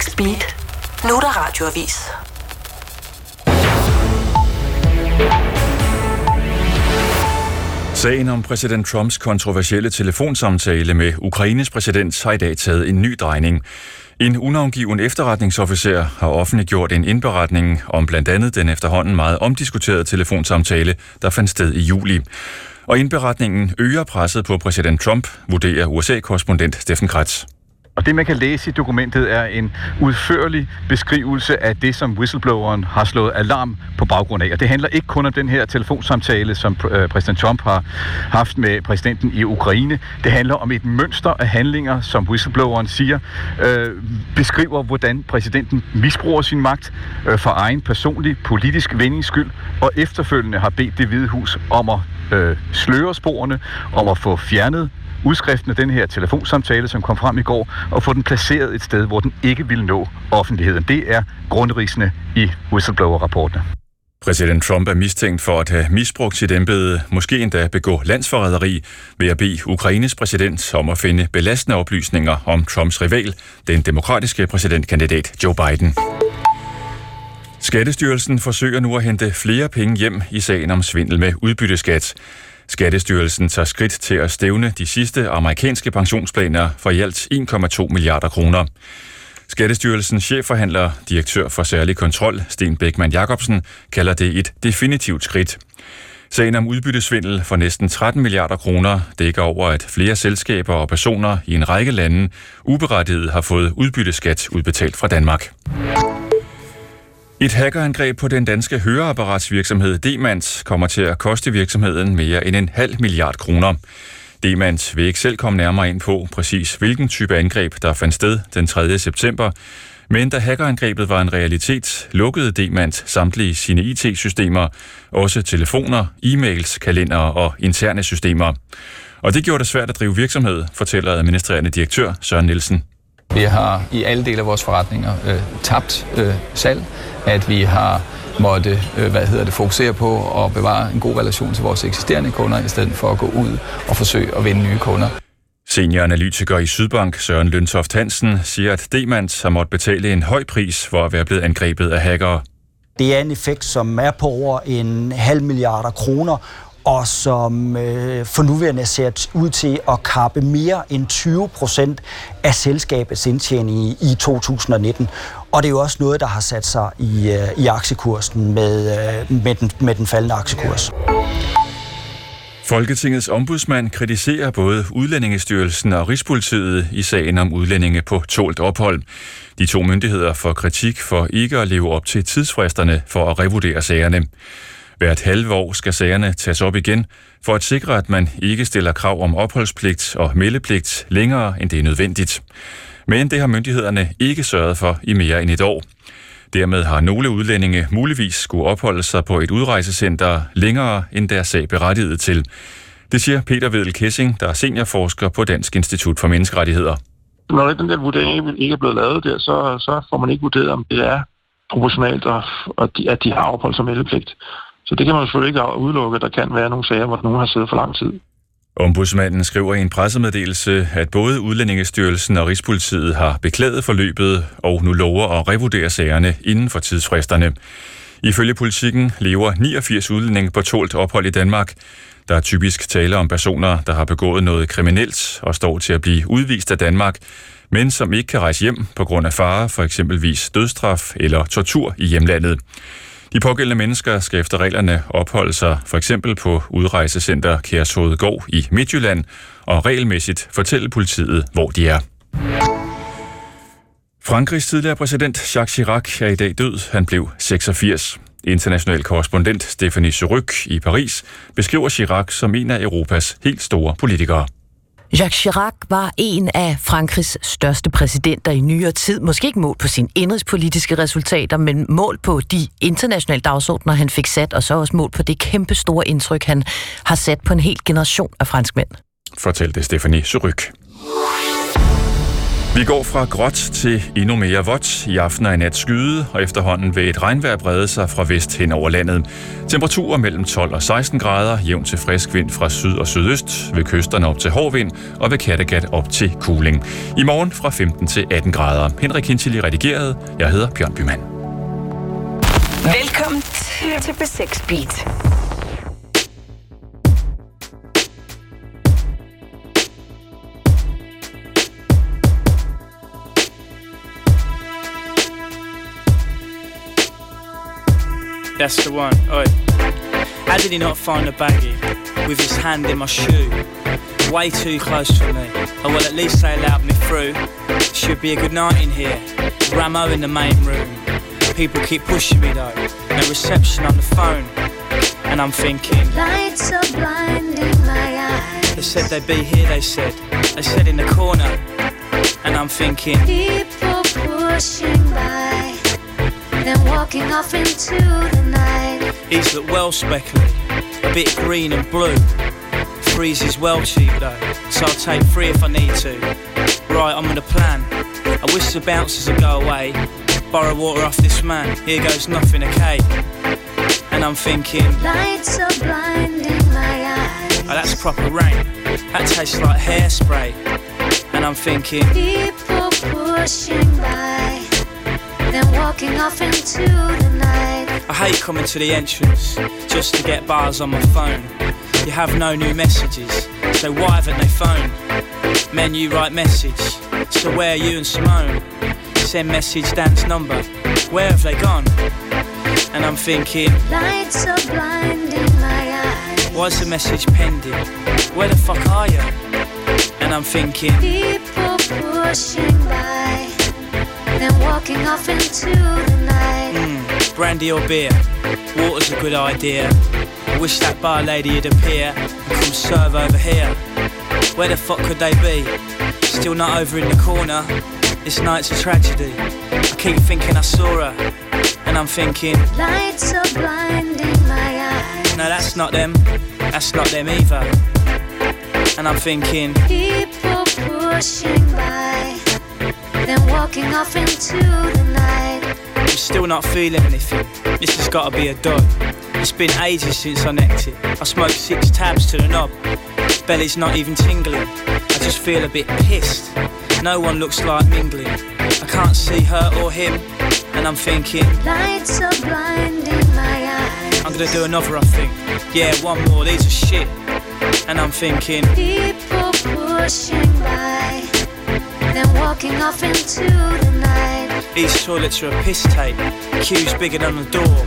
Til P6 Beat. Nu er der radioavis. Sagen om præsident Trumps kontroversielle telefonsamtale med Ukraines præsident har i dag taget en ny drejning. En unavngiven efterretningsofficer har offentliggjort en indberetning om blandt andet den efterhånden meget omdiskuterede telefonsamtale, der fandt sted i juli. Og indberetningen øger presset på præsident Trump, vurderer USA-korrespondent Steffen Kratz. Og det, man kan læse i dokumentet, er en udførlig beskrivelse af det, som whistlebloweren har slået alarm på baggrund af. Og det handler ikke kun om den her telefonsamtale, som øh, præsident Trump har haft med præsidenten i Ukraine. Det handler om et mønster af handlinger, som whistlebloweren siger, øh, beskriver, hvordan præsidenten misbruger sin magt øh, for egen personlig politisk vindings skyld, og efterfølgende har bedt det hvide hus om at øh, sløre sporene, om at få fjernet udskriften af den her telefonsamtale, som kom frem i går, og få den placeret et sted, hvor den ikke ville nå offentligheden. Det er grundrisene i whistleblower-rapportene. Præsident Trump er mistænkt for at have misbrugt sit embede, måske endda begå landsforræderi, ved at bede Ukraines præsident om at finde belastende oplysninger om Trumps rival, den demokratiske præsidentkandidat Joe Biden. Skattestyrelsen forsøger nu at hente flere penge hjem i sagen om svindel med udbytteskat. Skattestyrelsen tager skridt til at stævne de sidste amerikanske pensionsplaner for i alt 1,2 milliarder kroner. Skattestyrelsens chefforhandler, direktør for særlig kontrol, Sten Bækman Jacobsen, kalder det et definitivt skridt. Sagen om udbyttesvindel for næsten 13 milliarder kroner dækker over, at flere selskaber og personer i en række lande uberettiget har fået udbytteskat udbetalt fra Danmark. Et hackerangreb på den danske høreapparatsvirksomhed Demans kommer til at koste virksomheden mere end en halv milliard kroner. Demans vil ikke selv komme nærmere ind på præcis hvilken type angreb, der fandt sted den 3. september, men da hackerangrebet var en realitet, lukkede Demant samtlige sine IT-systemer, også telefoner, e-mails, kalendere og interne systemer. Og det gjorde det svært at drive virksomhed, fortæller administrerende direktør Søren Nielsen. Vi har i alle dele af vores forretninger øh, tabt øh, salg, at vi har måtte øh, hvad hedder det, fokusere på at bevare en god relation til vores eksisterende kunder, i stedet for at gå ud og forsøge at vinde nye kunder. Senioranalytiker i Sydbank, Søren Løntoft Hansen, siger, at Demant har måttet betale en høj pris for at være blevet angrebet af hackere. Det er en effekt, som er på over en halv milliarder kroner, og som øh, for nuværende ser ud til at kappe mere end 20 procent af selskabets indtjening i, i 2019. Og det er jo også noget, der har sat sig i, øh, i aktiekursen med, øh, med, den, med den faldende aktiekurs. Folketingets ombudsmand kritiserer både Udlændingestyrelsen og Rigspolitiet i sagen om udlændinge på tålt ophold. De to myndigheder får kritik for ikke at leve op til tidsfristerne for at revurdere sagerne. Hvert halve år skal sagerne tages op igen, for at sikre, at man ikke stiller krav om opholdspligt og meldepligt længere, end det er nødvendigt. Men det har myndighederne ikke sørget for i mere end et år. Dermed har nogle udlændinge muligvis skulle opholde sig på et udrejsecenter længere end deres sag berettiget til. Det siger Peter Vedel Kessing, der er seniorforsker på Dansk Institut for Menneskerettigheder. Når den der vurdering ikke er blevet lavet der, så, så får man ikke vurderet, om det er proportionalt, og, og de, at de har opholds- som meldepligt. Så det kan man selvfølgelig ikke udelukke. Der kan være nogle sager, hvor nogen har siddet for lang tid. Ombudsmanden skriver i en pressemeddelelse, at både Udlændingestyrelsen og Rigspolitiet har beklaget forløbet og nu lover at revurdere sagerne inden for tidsfristerne. Ifølge politikken lever 89 udlændinge på tålt ophold i Danmark. Der er typisk tale om personer, der har begået noget kriminelt og står til at blive udvist af Danmark, men som ikke kan rejse hjem på grund af fare for eksempelvis dødstraf eller tortur i hjemlandet. De pågældende mennesker skal efter reglerne opholde sig for eksempel på udrejsecenter Kærshovedgård i Midtjylland og regelmæssigt fortælle politiet, hvor de er. Frankrigs tidligere præsident Jacques Chirac er i dag død. Han blev 86. International korrespondent Stephanie Suryk i Paris beskriver Chirac som en af Europas helt store politikere. Jacques Chirac var en af Frankrigs største præsidenter i nyere tid. Måske ikke målt på sine indrigspolitiske resultater, men målt på de internationale dagsordner, han fik sat, og så også målt på det kæmpe store indtryk, han har sat på en hel generation af franskmænd. Fortalte Stephanie Suryk. Vi går fra gråt til endnu mere vådt. I aften og i nat skyde, og efterhånden vil et regnvejr brede sig fra vest hen over landet. Temperaturer mellem 12 og 16 grader, jævn til frisk vind fra syd og sydøst, ved kysterne op til hård vind, og ved Kattegat op til kuling. I morgen fra 15 til 18 grader. Henrik Hintili redigeret. Jeg hedder Bjørn Bymann. Velkommen til, til B6 Beat. That's the one. Oi. How did he not find the baggie with his hand in my shoe? Way too close for me. Oh well, at least they allowed me through. Should be a good night in here. Ramo in the main room. People keep pushing me though. No reception on the phone. And I'm thinking, Lights are blinding my eyes. they said they'd be here, they said. They said in the corner. And I'm thinking, People pushing by, then walking off into the night. Look well speckled, a bit green and blue. Threes is well cheap though, so I'll take three if I need to. Right, I'm on the plan. I wish the bouncers would go away. Borrow water off this man, here goes nothing, okay? And I'm thinking, Lights are blinding my eyes. oh, that's proper rain. That tastes like hairspray. And I'm thinking, People pushing by, then walking off into the night. I hate coming to the entrance just to get bars on my phone. You have no new messages, so why haven't they phoned? Menu write message, so where are you and Simone? Send message dance number, where have they gone? And I'm thinking, Lights are blinding my eyes. why's the message pending? Where the fuck are you? And I'm thinking, People pushing by, then walking off into the night. hmm, brandy or beer? Water's a good idea. I wish that bar lady would appear and come serve over here. Where the fuck could they be? Still not over in the corner. This night's a tragedy. I keep thinking I saw her, and I'm thinking, Lights are blinding my eyes. no, that's not them. That's not them either. And I'm thinking, People pushing by, then walking off into the night. I'm still not feeling anything. This has got to be a dud. It's been ages since I necked it. I smoked six tabs to the knob. Belly's not even tingling. I just feel a bit pissed. No one looks like mingling. I can't see her or him. And I'm thinking, Lights are blinding my eyes. I'm gonna do another, I think. Yeah, one more, these are shit. And I'm thinking, People pushing by, walking off into the night. these toilets are a piss tape. Queue's bigger than the door.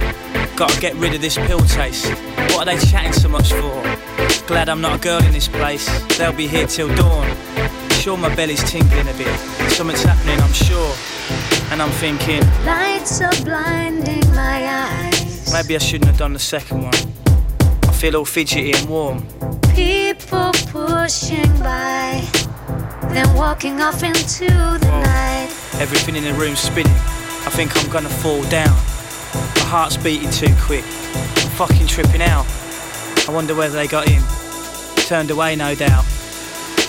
Gotta get rid of this pill taste. What are they chatting so much for? Glad I'm not a girl in this place. They'll be here till dawn. Sure, my belly's tingling a bit. Something's happening, I'm sure. And I'm thinking, Lights are blinding my eyes. maybe I shouldn't have done the second one. I feel all fidgety and warm. People pushing by, then walking off into the night. Everything in the room's spinning. I think I'm gonna fall down. My heart's beating too quick. I'm fucking tripping out. I wonder whether they got in. Turned away, no doubt.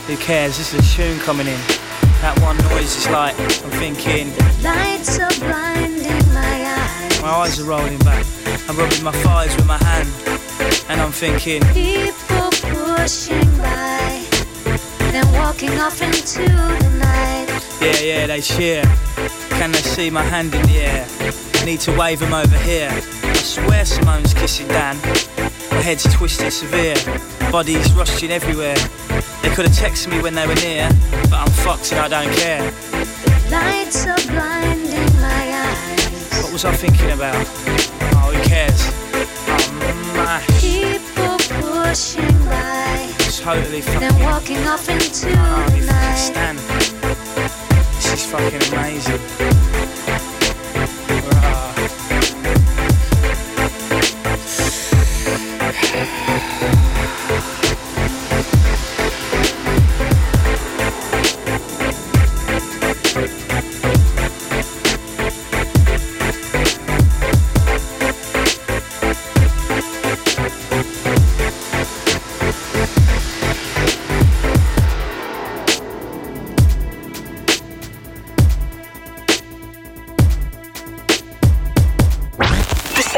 Who cares? This is a tune coming in. That one noise is like, I'm thinking, Lights are blinding my eyes. my eyes are rolling back. I'm rubbing my thighs with my hand. And I'm thinking, People pushing by, then walking off into the night. yeah, yeah, they cheer. Can they see my hand in the air? Need to wave them over here. I swear Simone's kissing Dan. My head's twisted severe. Bodies rushing everywhere. They could have texted me when they were near, but I'm fucked and I don't care. Lights are blinding my eyes. What was I thinking about? Oh, who cares? Oh, mash. People pushing by, Totally fucking then walking off into can't the night. stand. This is fucking amazing.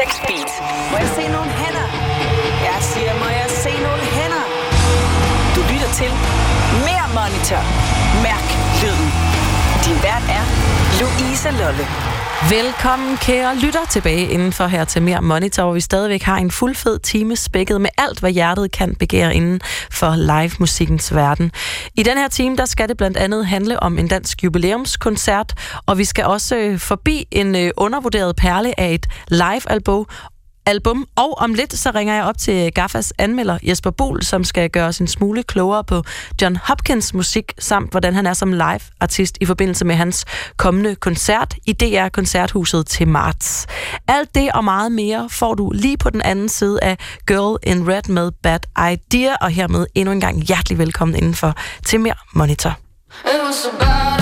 P6 Beat. Må jeg se nogle hænder? Jeg siger, må jeg se nogle hænder? Du lytter til Mere Monitor. Mærk lyden. Din vært er Louise Lolle. Velkommen, kære lytter, tilbage indenfor her til Mere Monitor, hvor vi stadigvæk har en fuldfed time spækket med alt, hvad hjertet kan begære inden for live-musikkens verden. I den her time, der skal det blandt andet handle om en dansk jubilæumskoncert, og vi skal også øh, forbi en øh, undervurderet perle af et live-album, album. Og om lidt, så ringer jeg op til Gaffas anmelder Jesper Bol, som skal gøre os en smule klogere på John Hopkins musik, samt hvordan han er som live-artist i forbindelse med hans kommende koncert i DR Koncerthuset til marts. Alt det og meget mere får du lige på den anden side af Girl in Red med Bad Idea, og hermed endnu en gang hjertelig velkommen indenfor til mere Monitor. It was a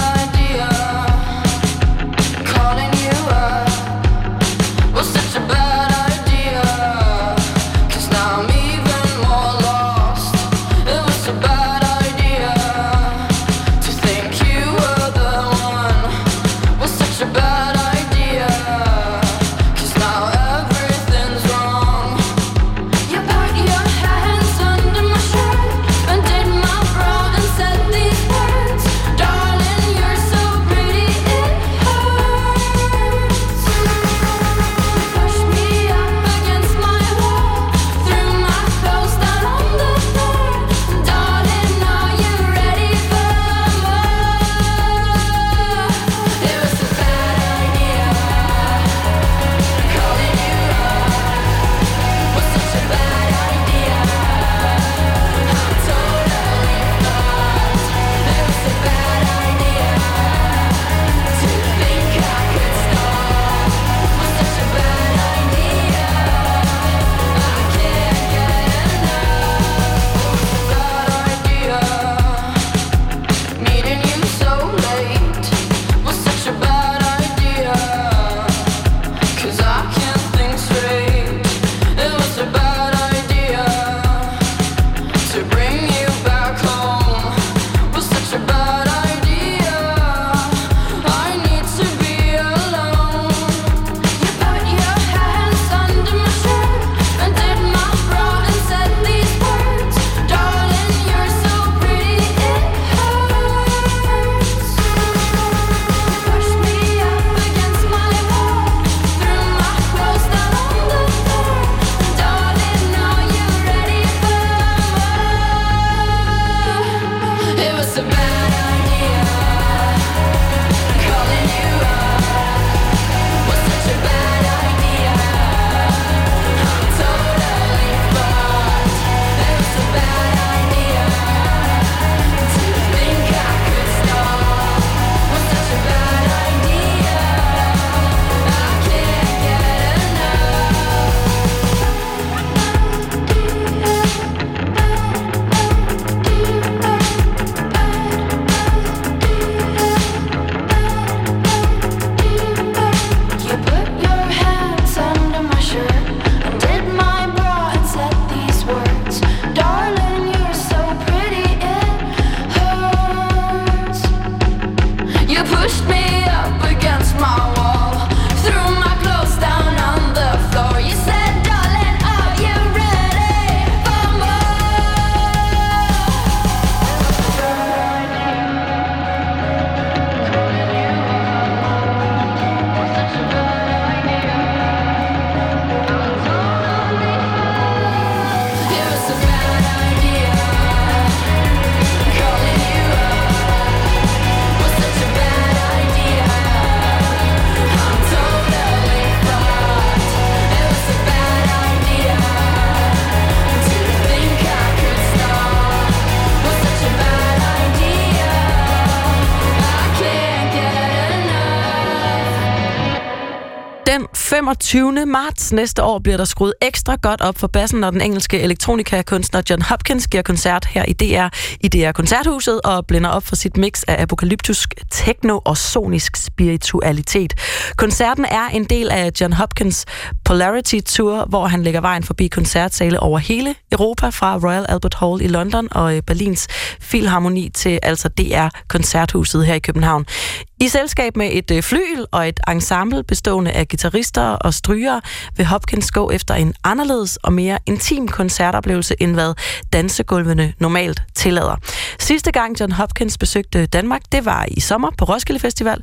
25. marts næste år bliver der skruet ekstra godt op for bassen, når den engelske elektronikakunstner John Hopkins giver koncert her i DR i DR Koncerthuset og blænder op for sit mix af apokalyptisk techno og sonisk spiritualitet. Koncerten er en del af John Hopkins Polarity Tour, hvor han lægger vejen forbi koncertsale over hele Europa, fra Royal Albert Hall i London og øh, Berlins Filharmoni til altså DR Koncerthuset her i København. I selskab med et øh, flyl og et ensemble bestående af guitarister og strygere vil Hopkins gå efter en anderledes og mere intim koncertoplevelse, end hvad dansegulvene normalt tillader. Sidste gang John Hopkins besøgte Danmark, det var i sommer på Roskilde Festival.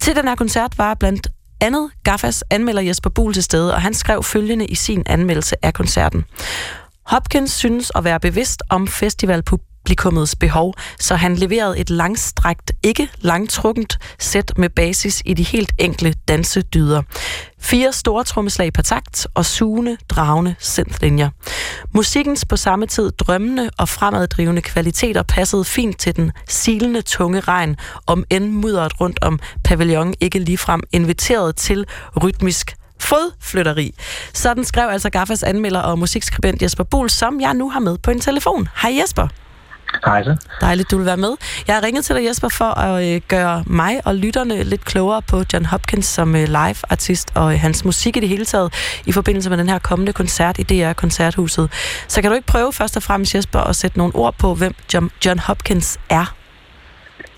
Til den her koncert var blandt andet Gaffas anmelder Jesper Buhl til stede, og han skrev følgende i sin anmeldelse af koncerten. Hopkins synes at være bevidst om publikummets behov, så han leverede et langstrakt, ikke langtrukkent sæt med basis i de helt enkle dansedyder. Fire store trommeslag per takt og sugende, dragende synthlinjer. Musikkens på samme tid drømmende og fremaddrivende kvaliteter passede fint til den silende tunge regn, om end mudderet rundt om pavillon ikke ligefrem inviteret til rytmisk fodflytteri. Sådan skrev altså Gaffas anmelder og musikskribent Jesper Buhl, som jeg nu har med på en telefon. Hej Jesper. Hej så. Dejligt, du vil være med. Jeg har ringet til dig, Jesper, for at øh, gøre mig og lytterne lidt klogere på John Hopkins som øh, live-artist og øh, hans musik i det hele taget i forbindelse med den her kommende koncert i DR Koncerthuset. Så kan du ikke prøve først og fremmest, Jesper, at sætte nogle ord på, hvem John, John Hopkins er?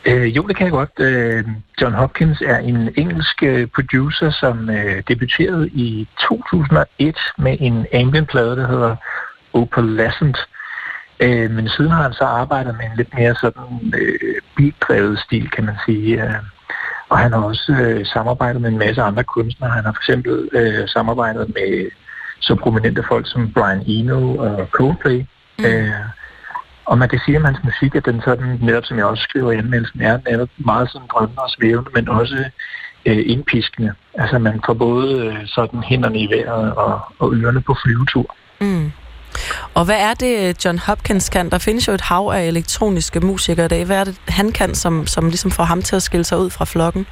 Øh, jo, det kan jeg godt. Øh, John Hopkins er en engelsk øh, producer, som øh, debuterede i 2001 med en ambient-plade, der hedder Opalescent. Øh, men siden har han så arbejdet med en lidt mere sådan øh, beat-drevet stil, kan man sige. Øh, og han har også øh, samarbejdet med en masse andre kunstnere. Han har for eksempel øh, samarbejdet med så prominente folk som Brian Eno og Coldplay. Mm. Øh, og man kan sige om hans musik, at den sådan, netop som jeg også skriver i anmeldelsen, er netop meget sådan drømmende og svævende, men også øh, indpiskende. Altså man får både øh, sådan hænderne i vejret og, og ørerne på flyvetur. Mm. Og hvad er det, John Hopkins kan? Der findes jo et hav af elektroniske musikere i dag. Hvad er det, han kan, som, som ligesom får ham til at skille sig ud fra flokken?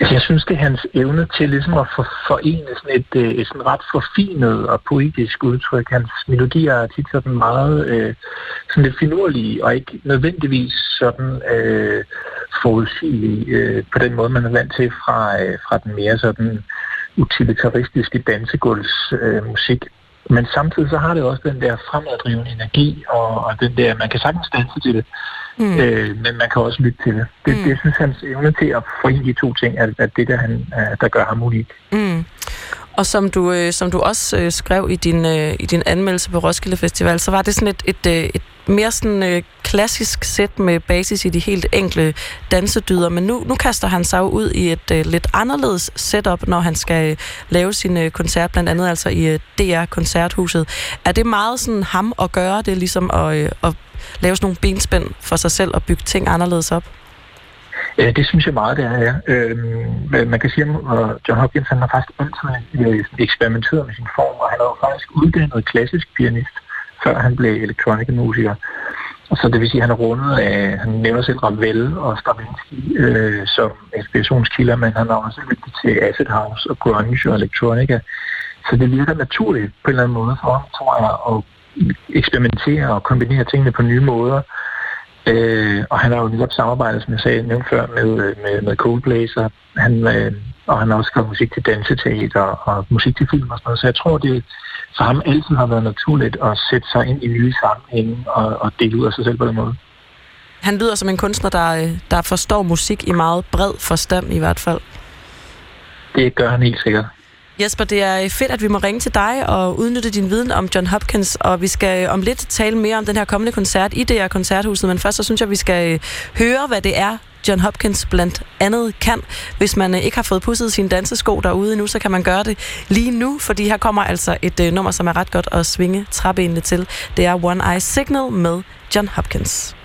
Jeg synes, det er hans evne til ligesom at for, forene sådan et, øh, et sådan ret forfinet og poetisk udtryk. Hans melodier er tit sådan meget øh, sådan lidt finurlige, og ikke nødvendigvis sådan øh, forudsigelige øh, på den måde, man er vant til fra, øh, fra den mere sådan utilitaristiske dansegulvsmusik. Øh, musik. Men samtidig så har det også den der fremaddrivende energi, og, og den der, man kan sagtens danse til det, mm. øh, men man kan også lytte til det. Det, mm. det synes hans evne til at forene de to ting, er, er det, der, han, er, der gør ham unik. Mm. Og som du, øh, som du også øh, skrev i din, øh, i din anmeldelse på Roskilde Festival, så var det sådan et, et, øh, et mere sådan øh, klassisk sæt med basis i de helt enkle dansedyder, men nu, nu kaster han sig ud i et øh, lidt anderledes setup, når han skal øh, lave sin øh, koncert, blandt andet altså i øh, DR Koncerthuset. Er det meget sådan ham at gøre det, ligesom at, øh, at lave sådan nogle benspænd for sig selv og bygge ting anderledes op? Ja, det synes jeg meget, det er, ja. Øhm, man kan sige, at John Hopkins han har faktisk altid øh, eksperimenteret med sin form, og han er jo faktisk uddannet klassisk pianist, før han blev elektronikmusiker. Og så det vil sige, at han er rundet af, han nævner selv Ravel og Stravinsky øh, som inspirationskilder, men han har også lyttet til Acid House og grunge og elektronika. Så det virker naturligt på en eller anden måde for ham, tror jeg, at eksperimentere og kombinere tingene på nye måder. Øh, og han har jo netop samarbejdet, som jeg sagde, nævnt før, med, øh, med, med Coldplay, så han, øh, og han har også skrevet musik til danseteater og, og musik til film og sådan noget. Så jeg tror, det for ham altid har været naturligt at sætte sig ind i nye sammenhænge og, og dele ud af sig selv på den måde. Han lyder som en kunstner, der, øh, der forstår musik i meget bred forstand i hvert fald. Det gør han helt sikkert. Jesper, det er fedt, at vi må ringe til dig og udnytte din viden om John Hopkins, og vi skal øh, om lidt tale mere om den her kommende koncert i DR Koncerthuset, men først så synes jeg, vi skal øh, høre, hvad det er, John Hopkins blandt andet kan. Hvis man øh, ikke har fået pudset sine dansesko derude nu, så kan man gøre det lige nu, fordi her kommer altså et øh, nummer, som er ret godt at svinge træbenene til. Det er One Eye Signal med John Hopkins.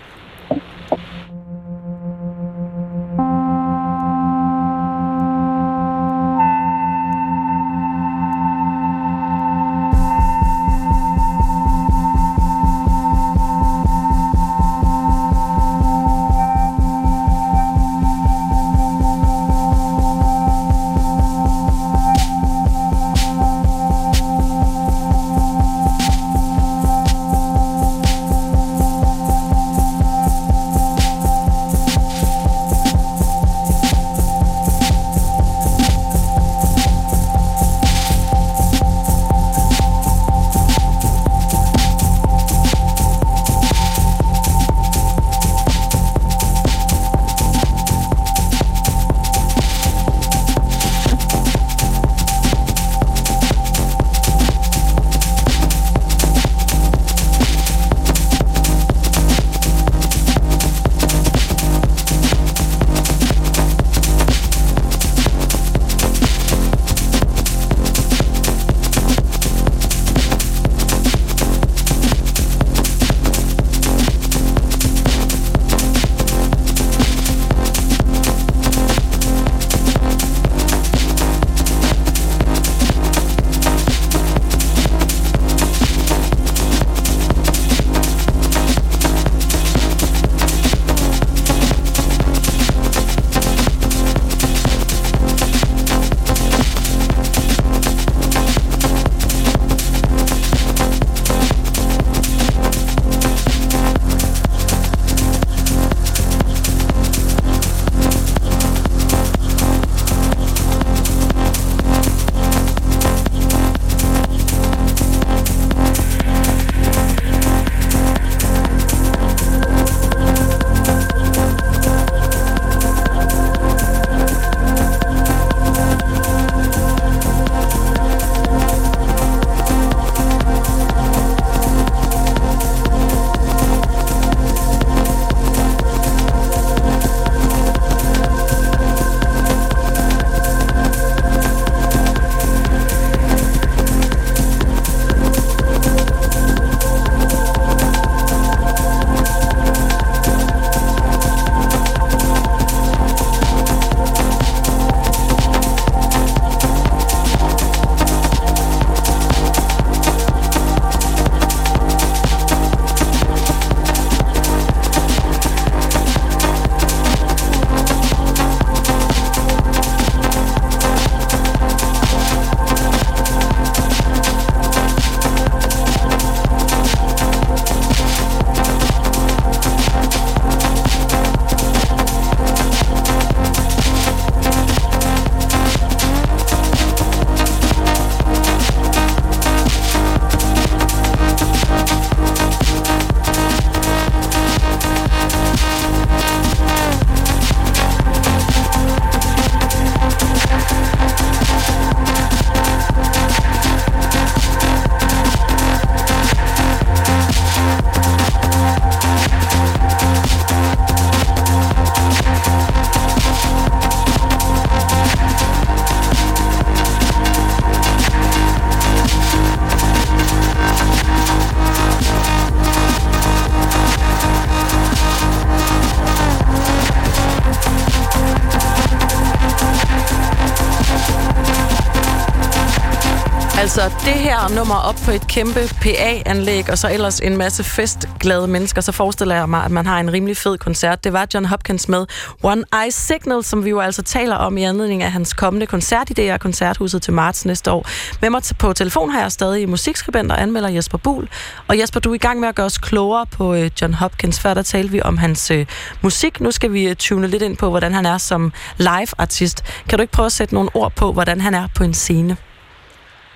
Det her nummer op på et kæmpe PA-anlæg, og så ellers en masse festglade mennesker, så forestiller jeg mig, at man har en rimelig fed koncert. Det var John Hopkins med One Eye Signal, som vi jo altså taler om i anledning af hans kommende koncert i DR Koncerthuset til marts næste år. Med mig på telefon har jeg stadig musikskribent og anmelder Jesper Buhl. Og Jesper, du er i gang med at gøre os klogere på øh, John Hopkins. Før der talte vi om hans øh, musik. Nu skal vi øh, tune lidt ind på, hvordan han er som live-artist. Kan du ikke prøve at sætte nogle ord på, hvordan han er på en scene?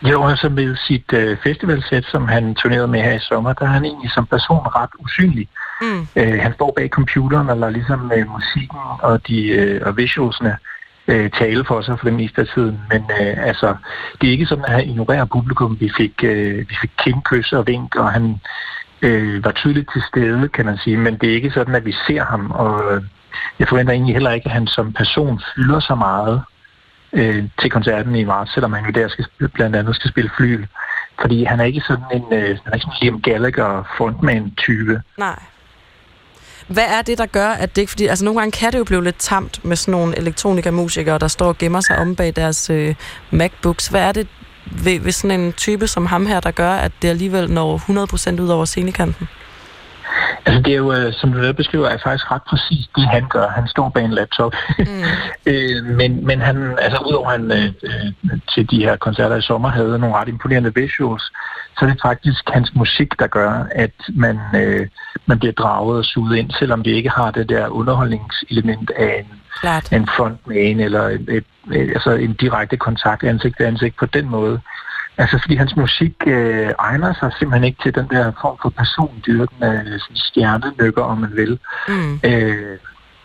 Jo, altså med sit øh, festivalsæt, som han turnerede med her i sommer, der er han egentlig som person ret usynlig. Mm. Øh, han står bag computeren og lader ligesom øh, musikken og, de, øh, og visualsene øh, tale for sig for det meste af tiden. Men øh, altså, det er ikke sådan, at han ignorerer publikum. Vi fik, øh, vi fik kindkys og vink, og han øh, var tydeligt til stede, kan man sige. Men det er ikke sådan, at vi ser ham. Og øh, jeg forventer egentlig heller ikke, at han som person fylder så meget øh, til koncerten i marts, selvom han jo der skal, blandt andet skal spille flyl. Fordi han er ikke sådan en, øh, han er ikke sådan Liam Gallagher frontman-type. Nej. Hvad er det, der gør, at det ikke... Fordi, altså nogle gange kan det jo blive lidt tamt med sådan nogle elektronikermusikere, der står og gemmer sig om bag deres øh, MacBooks. Hvad er det ved, ved sådan en type som ham her, der gør, at det alligevel når 100% ud over scenekanten? Altså det er jo, øh, som du beskriver, er faktisk ret præcis det, han gør. Han står bag en laptop. Mm. (laughs) øh, men, men han, altså udover han øh, øh, til de her koncerter i sommer havde nogle ret imponerende visuals, så er det faktisk hans musik, der gør, at man, øh, man bliver draget og suget ind, selvom det ikke har det der underholdningselement af en, Klart. en frontman eller et, et, altså en direkte kontakt ansigt til ansigt på den måde. Altså fordi hans musik øh, egner sig simpelthen ikke til den der form for persondyrken af sådan stjernenykker, om man vil. Mm. Øh,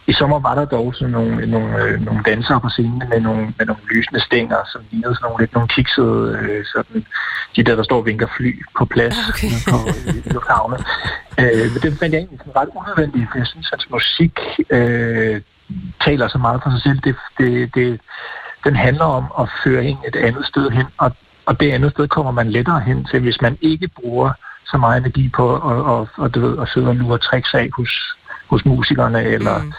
I sommer var der dog sådan nogle, nogle, øh, nogle dansere på scenen med nogle, med nogle lysende stænger, som lignede sådan nogle lidt nogle kiksede, øh, sådan, de der, der står og vinker fly på plads Okay. ude på i lufthavne. Øh, men det fandt jeg egentlig sådan ret unødvendigt, for jeg synes, at hans musik øh, taler så meget for sig selv. Det, det, det, den handler om at føre en et andet sted hen, og, og det andet sted kommer man lettere hen til, hvis man ikke bruger så meget energi på at, og, og, du ved, at sidde og lure tricks af hos, hos musikerne, eller Mm.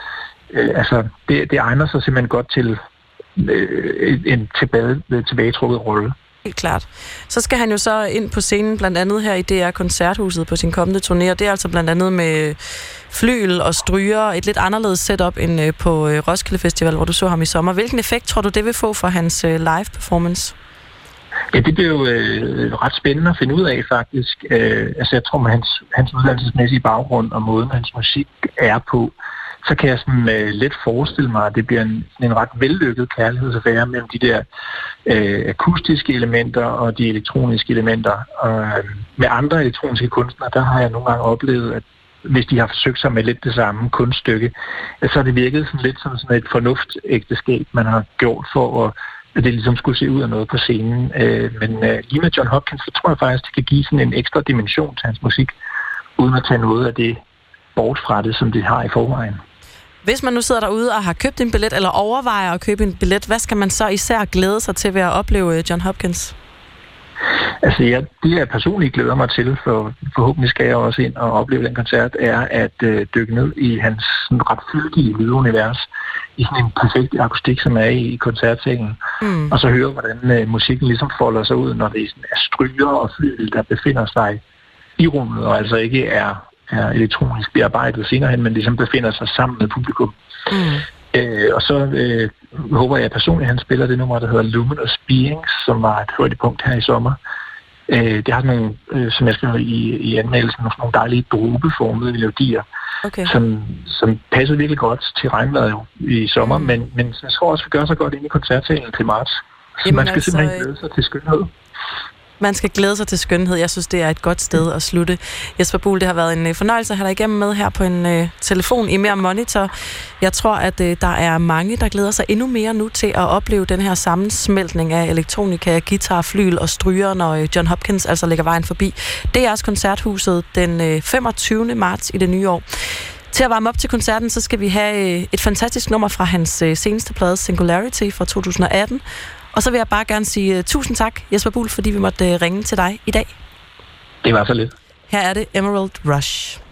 øh, altså, det, det egner sig simpelthen godt til øh, en tilbage, tilbagetrukket rolle. Helt klart. Så skal han jo så ind på scenen, blandt andet her i DR Koncerthuset på sin kommende turné, og det er altså blandt andet med flyl og stryger, et lidt anderledes setup end øh, på øh, Roskilde Festival, hvor du så ham i sommer. Hvilken effekt tror du, det vil få for hans øh, live performance? Ja, det blev øh, ret spændende at finde ud af faktisk. Øh, altså jeg tror med hans, hans uddannelsesmæssige baggrund og måden hans musik er på, så kan jeg sådan øh, let forestille mig, at det bliver en, en ret vellykket kærlighedsaffære mellem de der øh, akustiske elementer og de elektroniske elementer. Og øh, med andre elektroniske kunstnere, der har jeg nogle gange oplevet, at hvis de har forsøgt sig med lidt det samme kunststykke, så har det virket sådan lidt som sådan et fornuftægteskab, man har gjort for at det ligesom skulle se ud af noget på scenen. Øh, men øh, lige med John Hopkins, så tror jeg faktisk, det kan give sådan en ekstra dimension til hans musik, uden at tage noget af det bort fra det, som det har i forvejen. Hvis man nu sidder derude og har købt en billet, eller overvejer at købe en billet, hvad skal man så især glæde sig til ved at opleve øh, John Hopkins? Altså, jeg, det jeg personligt glæder mig til, for forhåbentlig skal jeg også ind og opleve den koncert, er at øh, dykke ned i hans sådan, ret fyldige lydunivers, i sådan en perfekt akustik, som er i, i koncertsalen, Mm. og så høre, hvordan øh, musikken ligesom folder sig ud, når det sådan er stryger og flyl, der befinder sig i rummet, og altså ikke er, er elektronisk bearbejdet senere hen, men ligesom befinder sig sammen med publikum. Mm. Øh, og så øh, håber jeg personligt, at han spiller det nummer, der hedder Luminous Beings, som var et højdepunkt her i sommer. Øh, det har sådan nogle, øh, som jeg skrev i, i anmeldelsen, nogle, dejlige drobeformede melodier, Okay. som, som passer virkelig godt til regnvejret jo i sommer, mm. men, men jeg tror også, vi gør så godt ind i koncertsalen til marts. Så Jamen man skal altså, simpelthen glæde sig til skønhed. Man skal glæde sig til skønhed. Jeg synes, det er et godt sted at slutte. Jesper Buhl, det har været en øh, fornøjelse at have dig igennem med her på en øh, telefon i mere monitor. Jeg tror, at øh, der er mange, der glæder sig endnu mere nu til at opleve den her sammensmeltning af elektronika, guitar, flyl og stryger, når øh, John Hopkins altså lægger vejen forbi. Det er også koncerthuset den øh, 25. marts i det nye år. Til at varme op til koncerten, så skal vi have øh, et fantastisk nummer fra hans øh, seneste plade, Singularity fra 2018. Og så vil jeg bare gerne sige uh, tusind tak, Jesper Buhl, fordi vi måtte uh, ringe til dig i dag. Det var så lidt. Her er det Emerald Rush.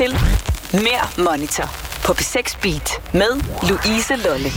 Til Mere Monitor på P6 Beat med Louise Lolle.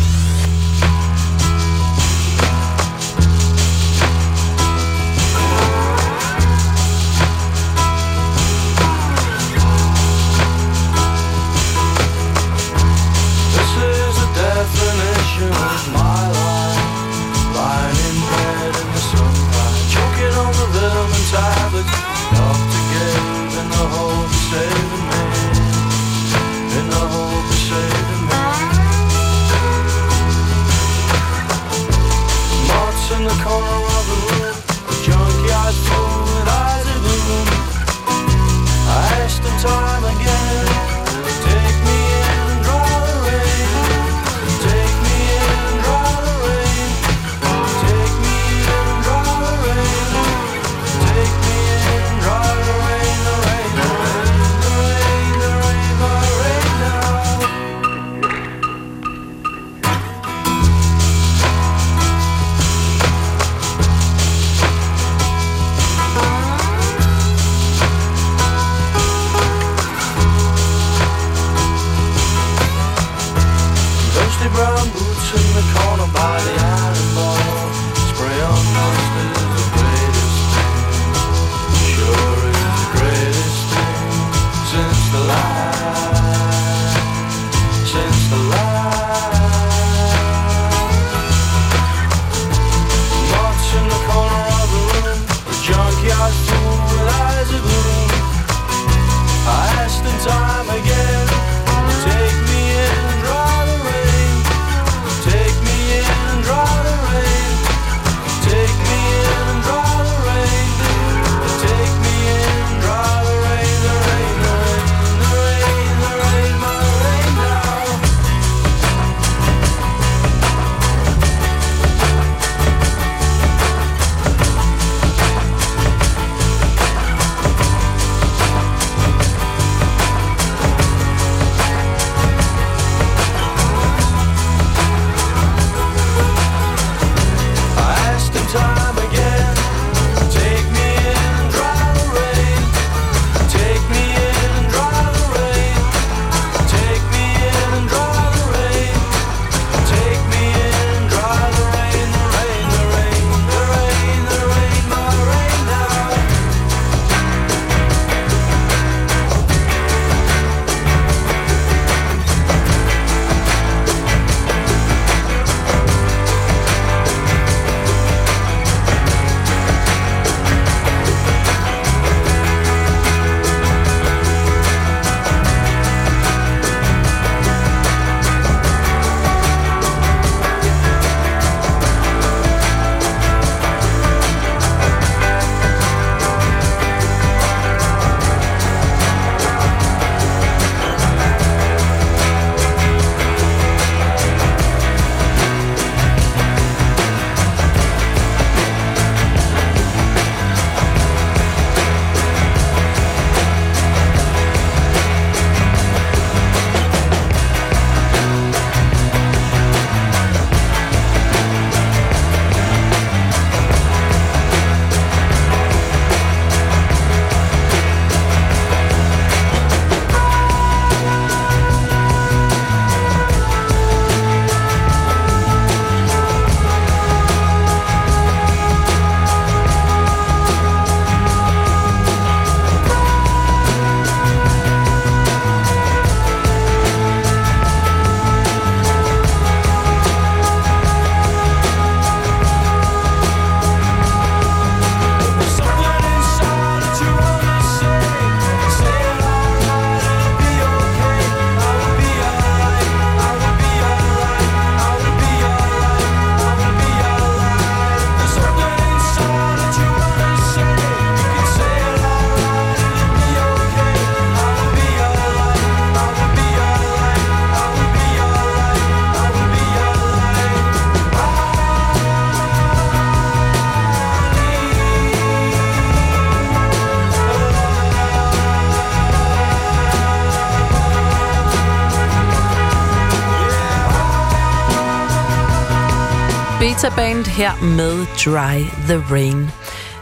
Beta Band her med Dry the Rain.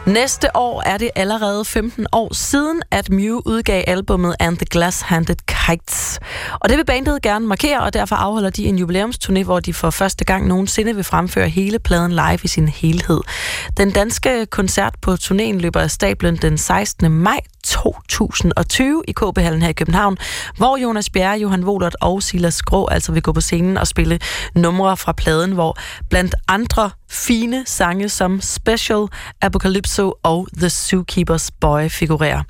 Næste år er det allerede 15 år siden, at Mew udgav albummet And the Glass-Handed Kites. Og det vil bandet gerne markere, og derfor afholder de en jubilæumsturné, hvor de for første gang nogensinde vil fremføre hele pladen live i sin helhed. Den danske koncert på turnéen løber af stablen den 16. maj 2020 i KB-hallen her i København, hvor Jonas Bjerre, Johan Wolert og Silas Grå altså vil gå på scenen og spille numre fra pladen, hvor blandt andre fine sange som Special, Apocalypso og The Zookeeper's Boy figurerer.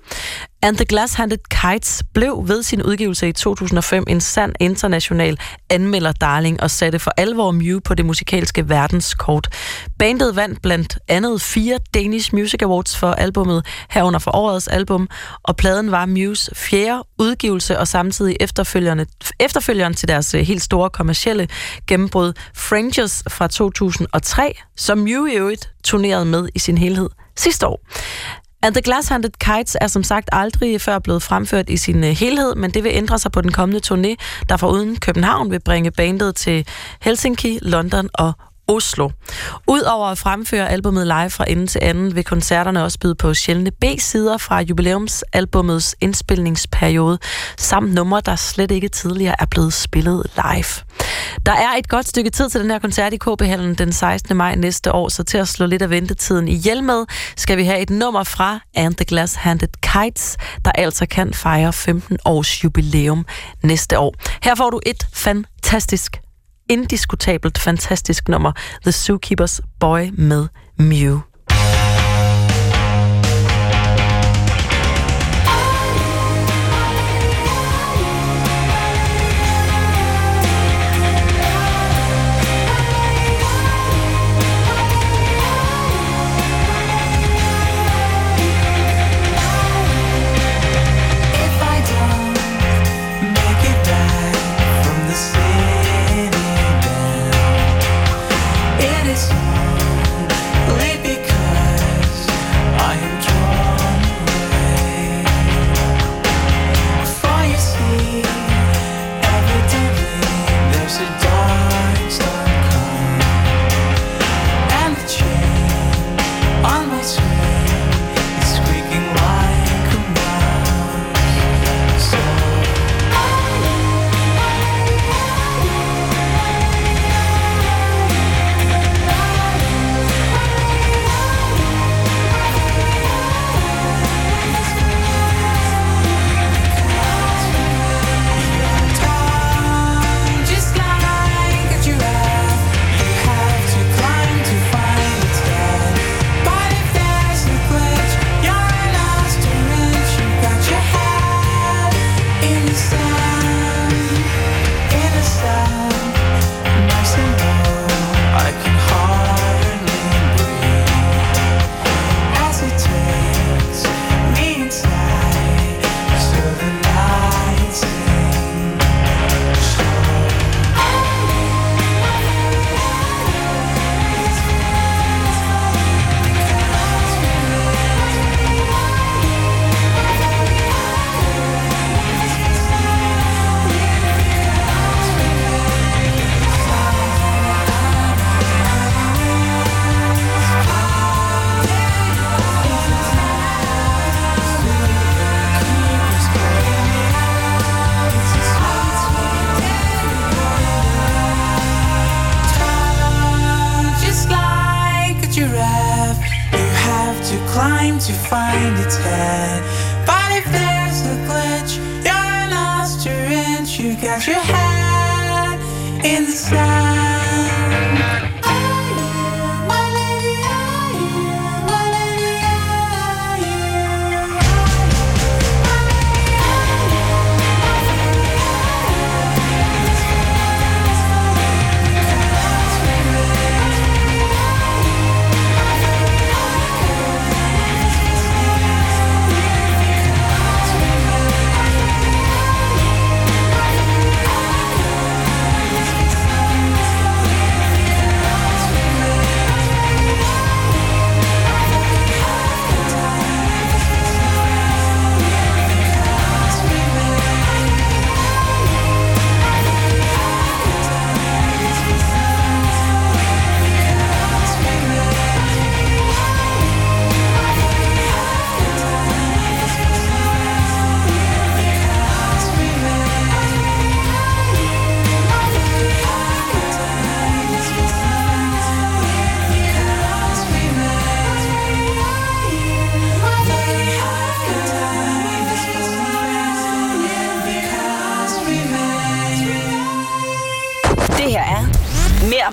And the Glass-Handed Kites blev ved sin udgivelse i 2005 en sand international anmelder-darling og satte for alvor Mew på det musikalske verdenskort. Bandet vandt blandt andet fire Danish Music Awards for albummet, herunder for årets album, og pladen var Mews fjerde udgivelse og samtidig efterfølgerne, efterfølgeren til deres øh, helt store kommercielle gennembrud Fringes fra 2003, som Mew i øvrigt turnerede med i sin helhed sidste år. And the Glass-Handed Kites er som sagt aldrig før blevet fremført i sin øh, helhed, men det vil ændre sig på den kommende turné, der fra uden København vil bringe bandet til Helsinki, London og Oslo. Udover at fremføre albumet live fra ende til anden, vil koncerterne også byde på sjældne B-sider fra jubilæumsalbumets indspilningsperiode, samt numre, der slet ikke tidligere er blevet spillet live. Der er et godt stykke tid til den her koncert i KB-hallen den 16. maj næste år, så til at slå lidt af ventetiden ihjel med, skal vi have et nummer fra And the Glass Handed Kites, der altså kan fejre 15 års jubilæum næste år. Her får du et fantastisk indiskutabelt fantastisk nummer, The Zookeeper's Boy med Mew. Head. But if there's a glitch, you're lost your inch. You got your head in the sand.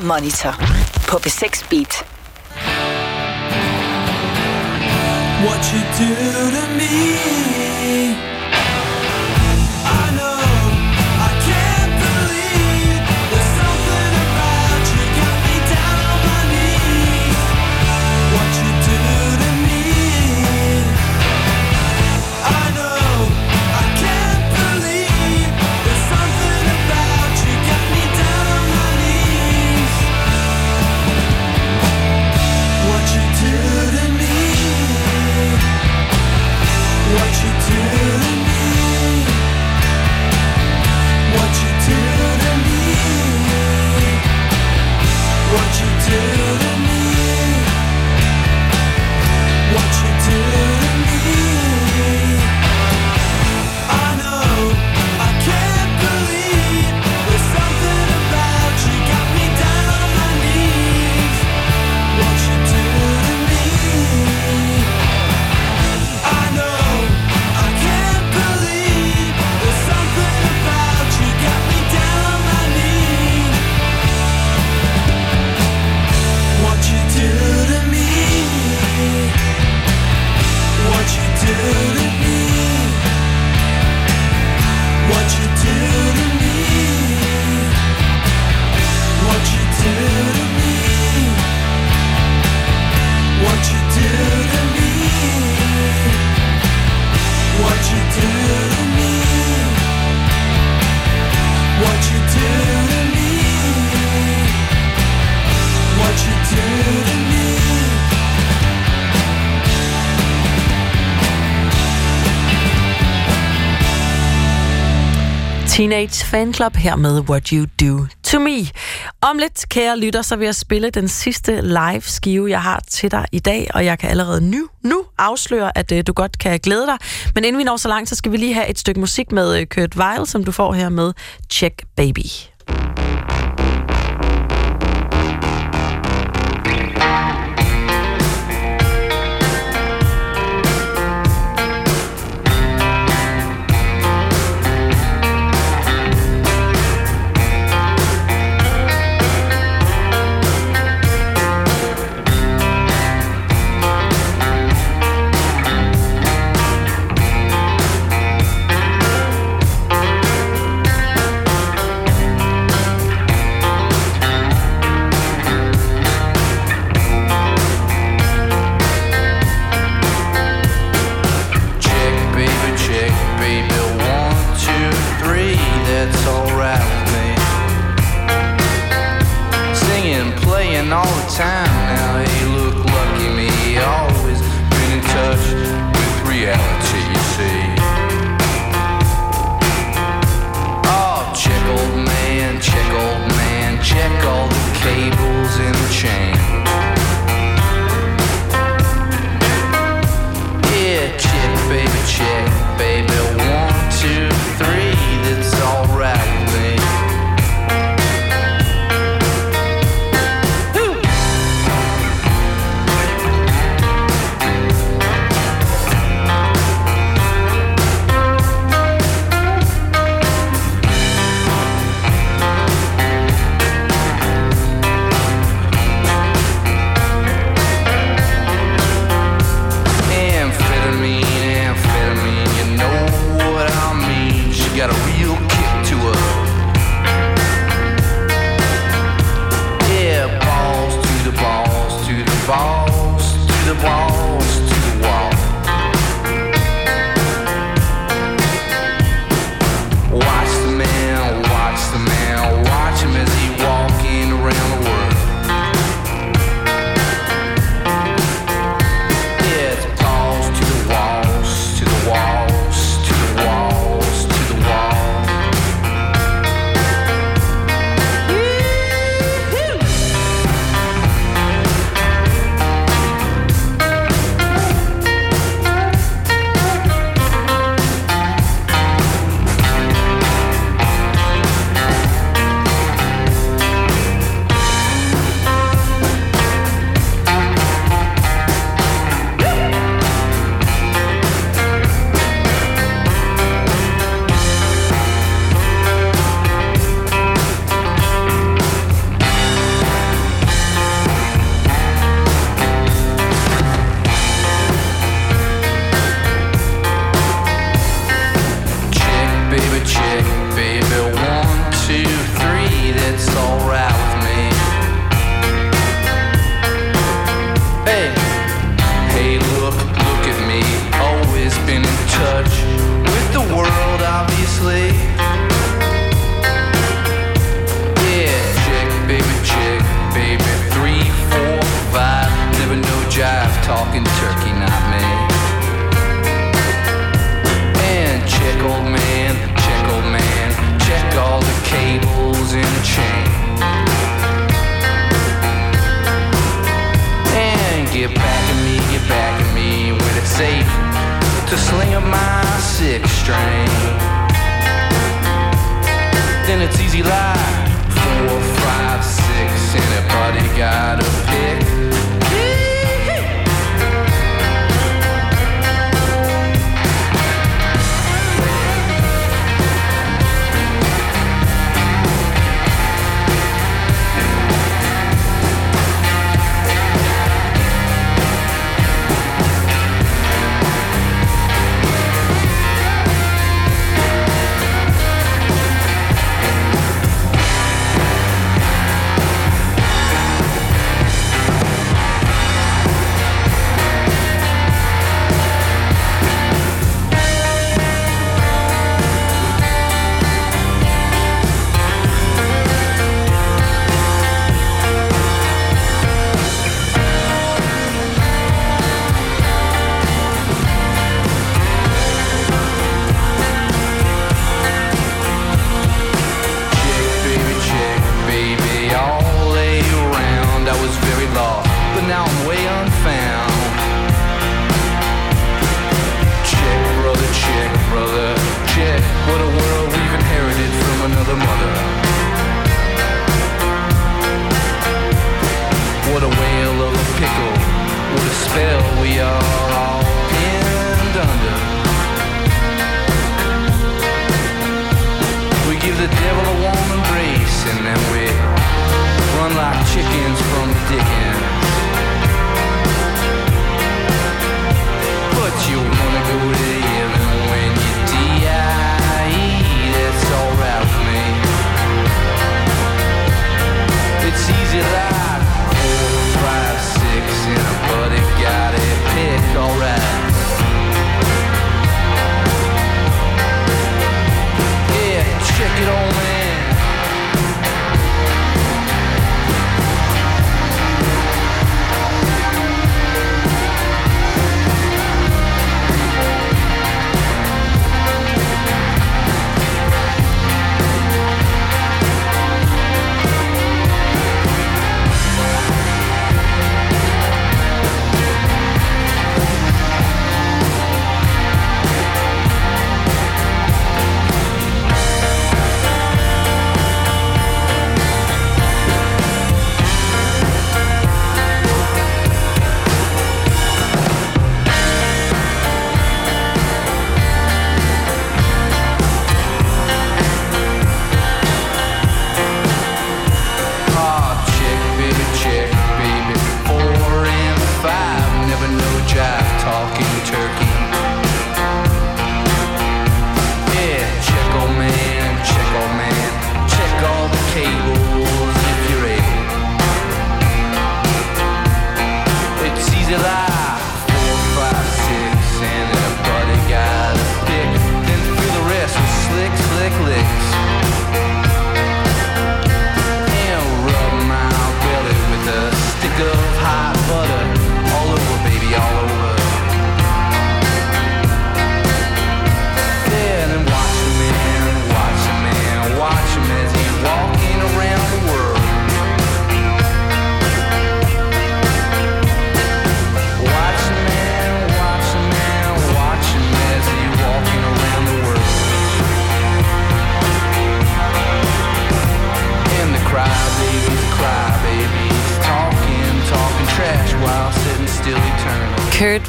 Monitor på B6 Beat. What you do to me Teenage Fan Club her med What You Do To Me. Om lidt, kære lytter, så vil jeg spille den sidste live skive, jeg har til dig i dag, og jeg kan allerede nu, nu afsløre, at øh, du godt kan glæde dig. Men inden vi når så langt, så skal vi lige have et stykke musik med øh, Kurt Weil, som du får her med Check Baby. Get back at me, get back at me when it's safe to sling up my six string. Then it's easy like four, five, six, anybody got a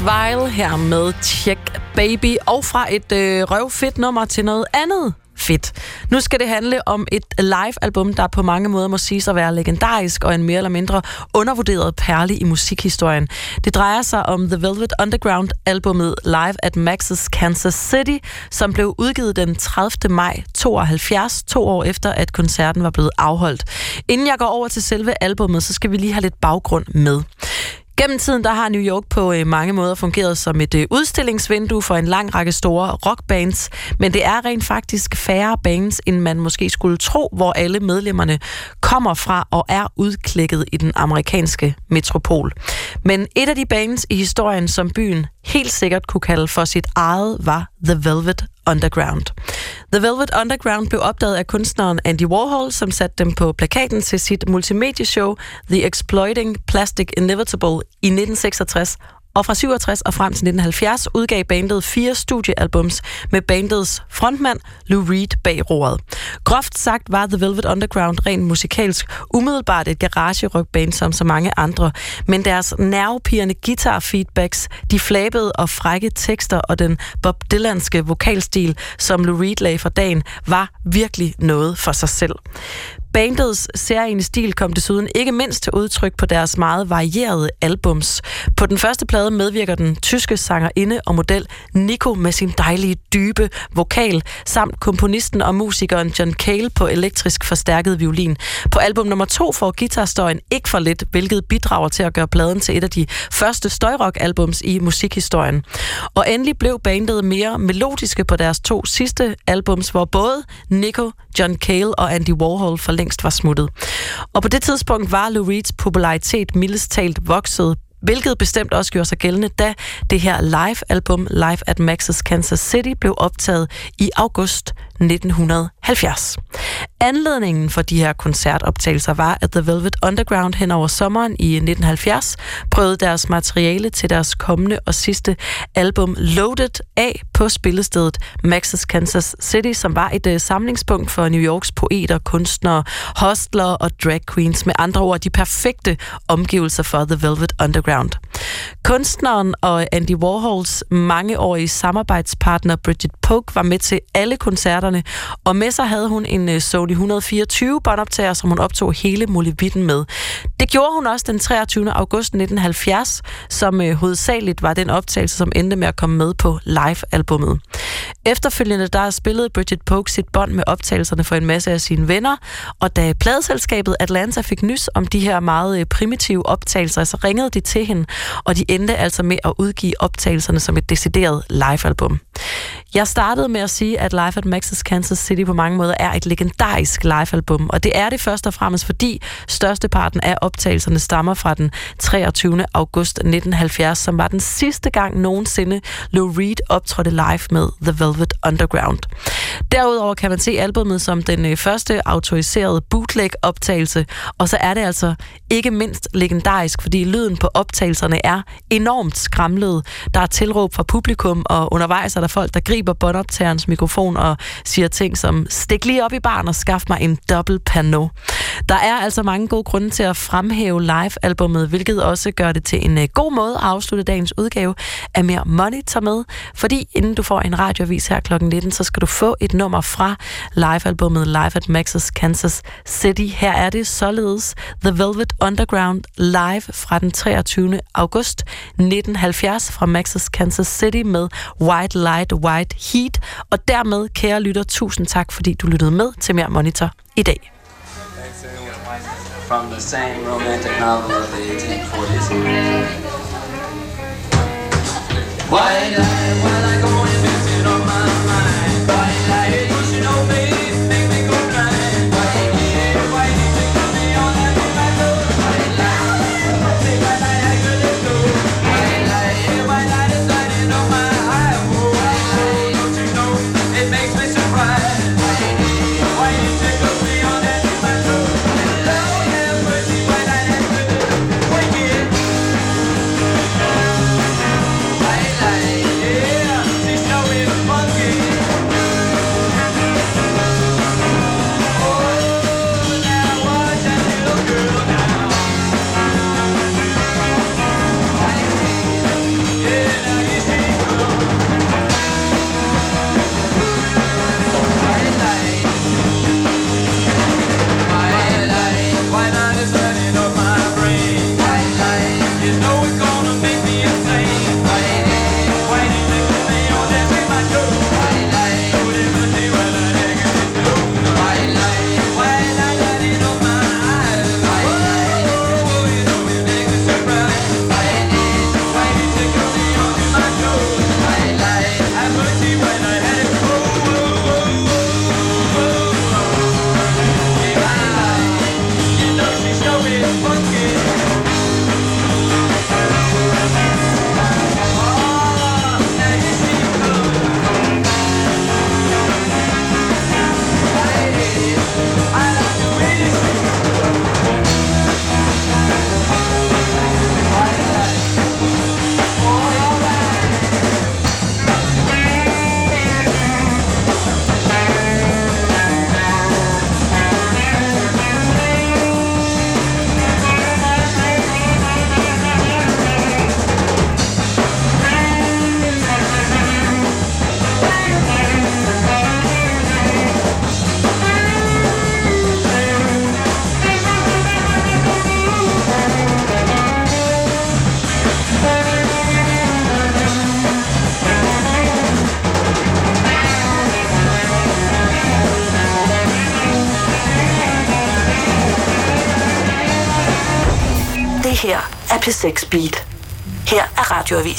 Vile her med Check Baby, og fra et øh, røvfedt nummer til noget andet fedt. Nu skal det handle om et live-album, der på mange måder må siges at være legendarisk og en mere eller mindre undervurderet perle i musikhistorien. Det drejer sig om The Velvet Underground-albummet Live at Max's Kansas City, som blev udgivet den 30. maj 72, to år efter, at koncerten var blevet afholdt. Inden jeg går over til selve albummet, så skal vi lige have lidt baggrund med. Gennem tiden der har New York på øh, mange måder fungeret som et øh, udstillingsvindue for en lang række store rockbands, men det er rent faktisk færre bands, end man måske skulle tro, hvor alle medlemmerne kommer fra og er udklækket i den amerikanske metropol. Men et af de bands i historien, som byen helt sikkert kunne kalde for sit eget, var The Velvet Underground. The Velvet Underground blev opdaget af kunstneren Andy Warhol, som satte dem på plakaten til sit multimedieshow The Exploiting Plastic Inevitable i 1966, og fra 67 og frem til 1970 udgav bandet fire studiealbums med bandets frontmand Lou Reed bag roret. Groft sagt var The Velvet Underground rent musikalsk umiddelbart et garage-rockband som så mange andre, men deres nervepirrende guitar-feedbacks, de flabede og frække tekster og den Bob Dylanske vokalstil, som Lou Reed lagde for dagen, var virkelig noget for sig selv. Bandets særlige stil kom desuden ikke mindst til udtryk på deres meget varierede albums. På den første plade medvirker den tyske sangerinde og model Nico med sin dejlige, dybe vokal, samt komponisten og musikeren John Cale på elektrisk forstærket violin. På album nummer to får guitarstøjen ikke for lidt, hvilket bidrager til at gøre pladen til et af de første støjrock-albums i musikhistorien. Og endelig blev bandet mere melodiske på deres to sidste albums, hvor både Nico, John Cale og Andy Warhol for længst var smuttet. Og på det tidspunkt var Lou Reeds popularitet mildest talt vokset, hvilket bestemt også gjorde sig gældende, da det her live-album Live at Max's Kansas City blev optaget i august 1970. Anledningen for de her koncertoptagelser var, at The Velvet Underground hen over sommeren i 1970 prøvede deres materiale til deres kommende og sidste album Loaded af på spillestedet Max's Kansas City, som var et øh, samlingspunkt for New Yorks poeter, kunstnere, hostler og drag queens. Med andre ord, de perfekte omgivelser for The Velvet Underground. Kunstneren og Andy Warhols mangeårige samarbejdspartner Bridget Polk var med til alle koncerter koncerterne, og med sig havde hun en øh, Sony 124 båndoptager, som hun optog hele molevitten med. Det gjorde hun også den 23. august 1970, som øh, hovedsageligt var den optagelse, som endte med at komme med på live-albummet. Efterfølgende der spillede Bridget Polk sit bånd med optagelserne for en masse af sine venner, og da pladeselskabet Atlanta fik nys om de her meget øh, primitive optagelser, så ringede de til hende, og de endte altså med at udgive optagelserne som et decideret live-album. Jeg startede med at sige, at Live at Max's Kansas City på mange måder er et legendarisk live-album, og det er det først og fremmest, fordi størsteparten af optagelserne stammer fra den 23. august 1970, som var den sidste gang nogensinde Lou Reed optrådte live med The Velvet Underground. Derudover kan man se albumet som den øh, første autoriserede bootleg-optagelse, og så er det altså ikke mindst legendarisk, fordi lyden på optagelserne er enormt skramlet. Der er tilråb fra publikum, og undervejs er der folk, der griber båndoptagerens mikrofon og siger ting som, stik lige op i barn og skaf mig en dobbelt pano. Der er altså mange gode grunde til at fremhæve live-albummet, hvilket også gør det til en øh, god måde at afslutte dagens udgave af Mere Money tager med, fordi inden du får en radioavis her kl. 19, så skal du få et nummer fra live-albummet Live at Max's Kansas City. Her er det således The Velvet Underground live fra den 23. august 1970 fra Max's Kansas City med White Light, White Heat. Og dermed, kære lytter, tusind tak, fordi du lyttede med til Mere Monitor i dag. from the same romantic novel of the 1840s. White why while I go her er P6 Beat. Her er Radioavis.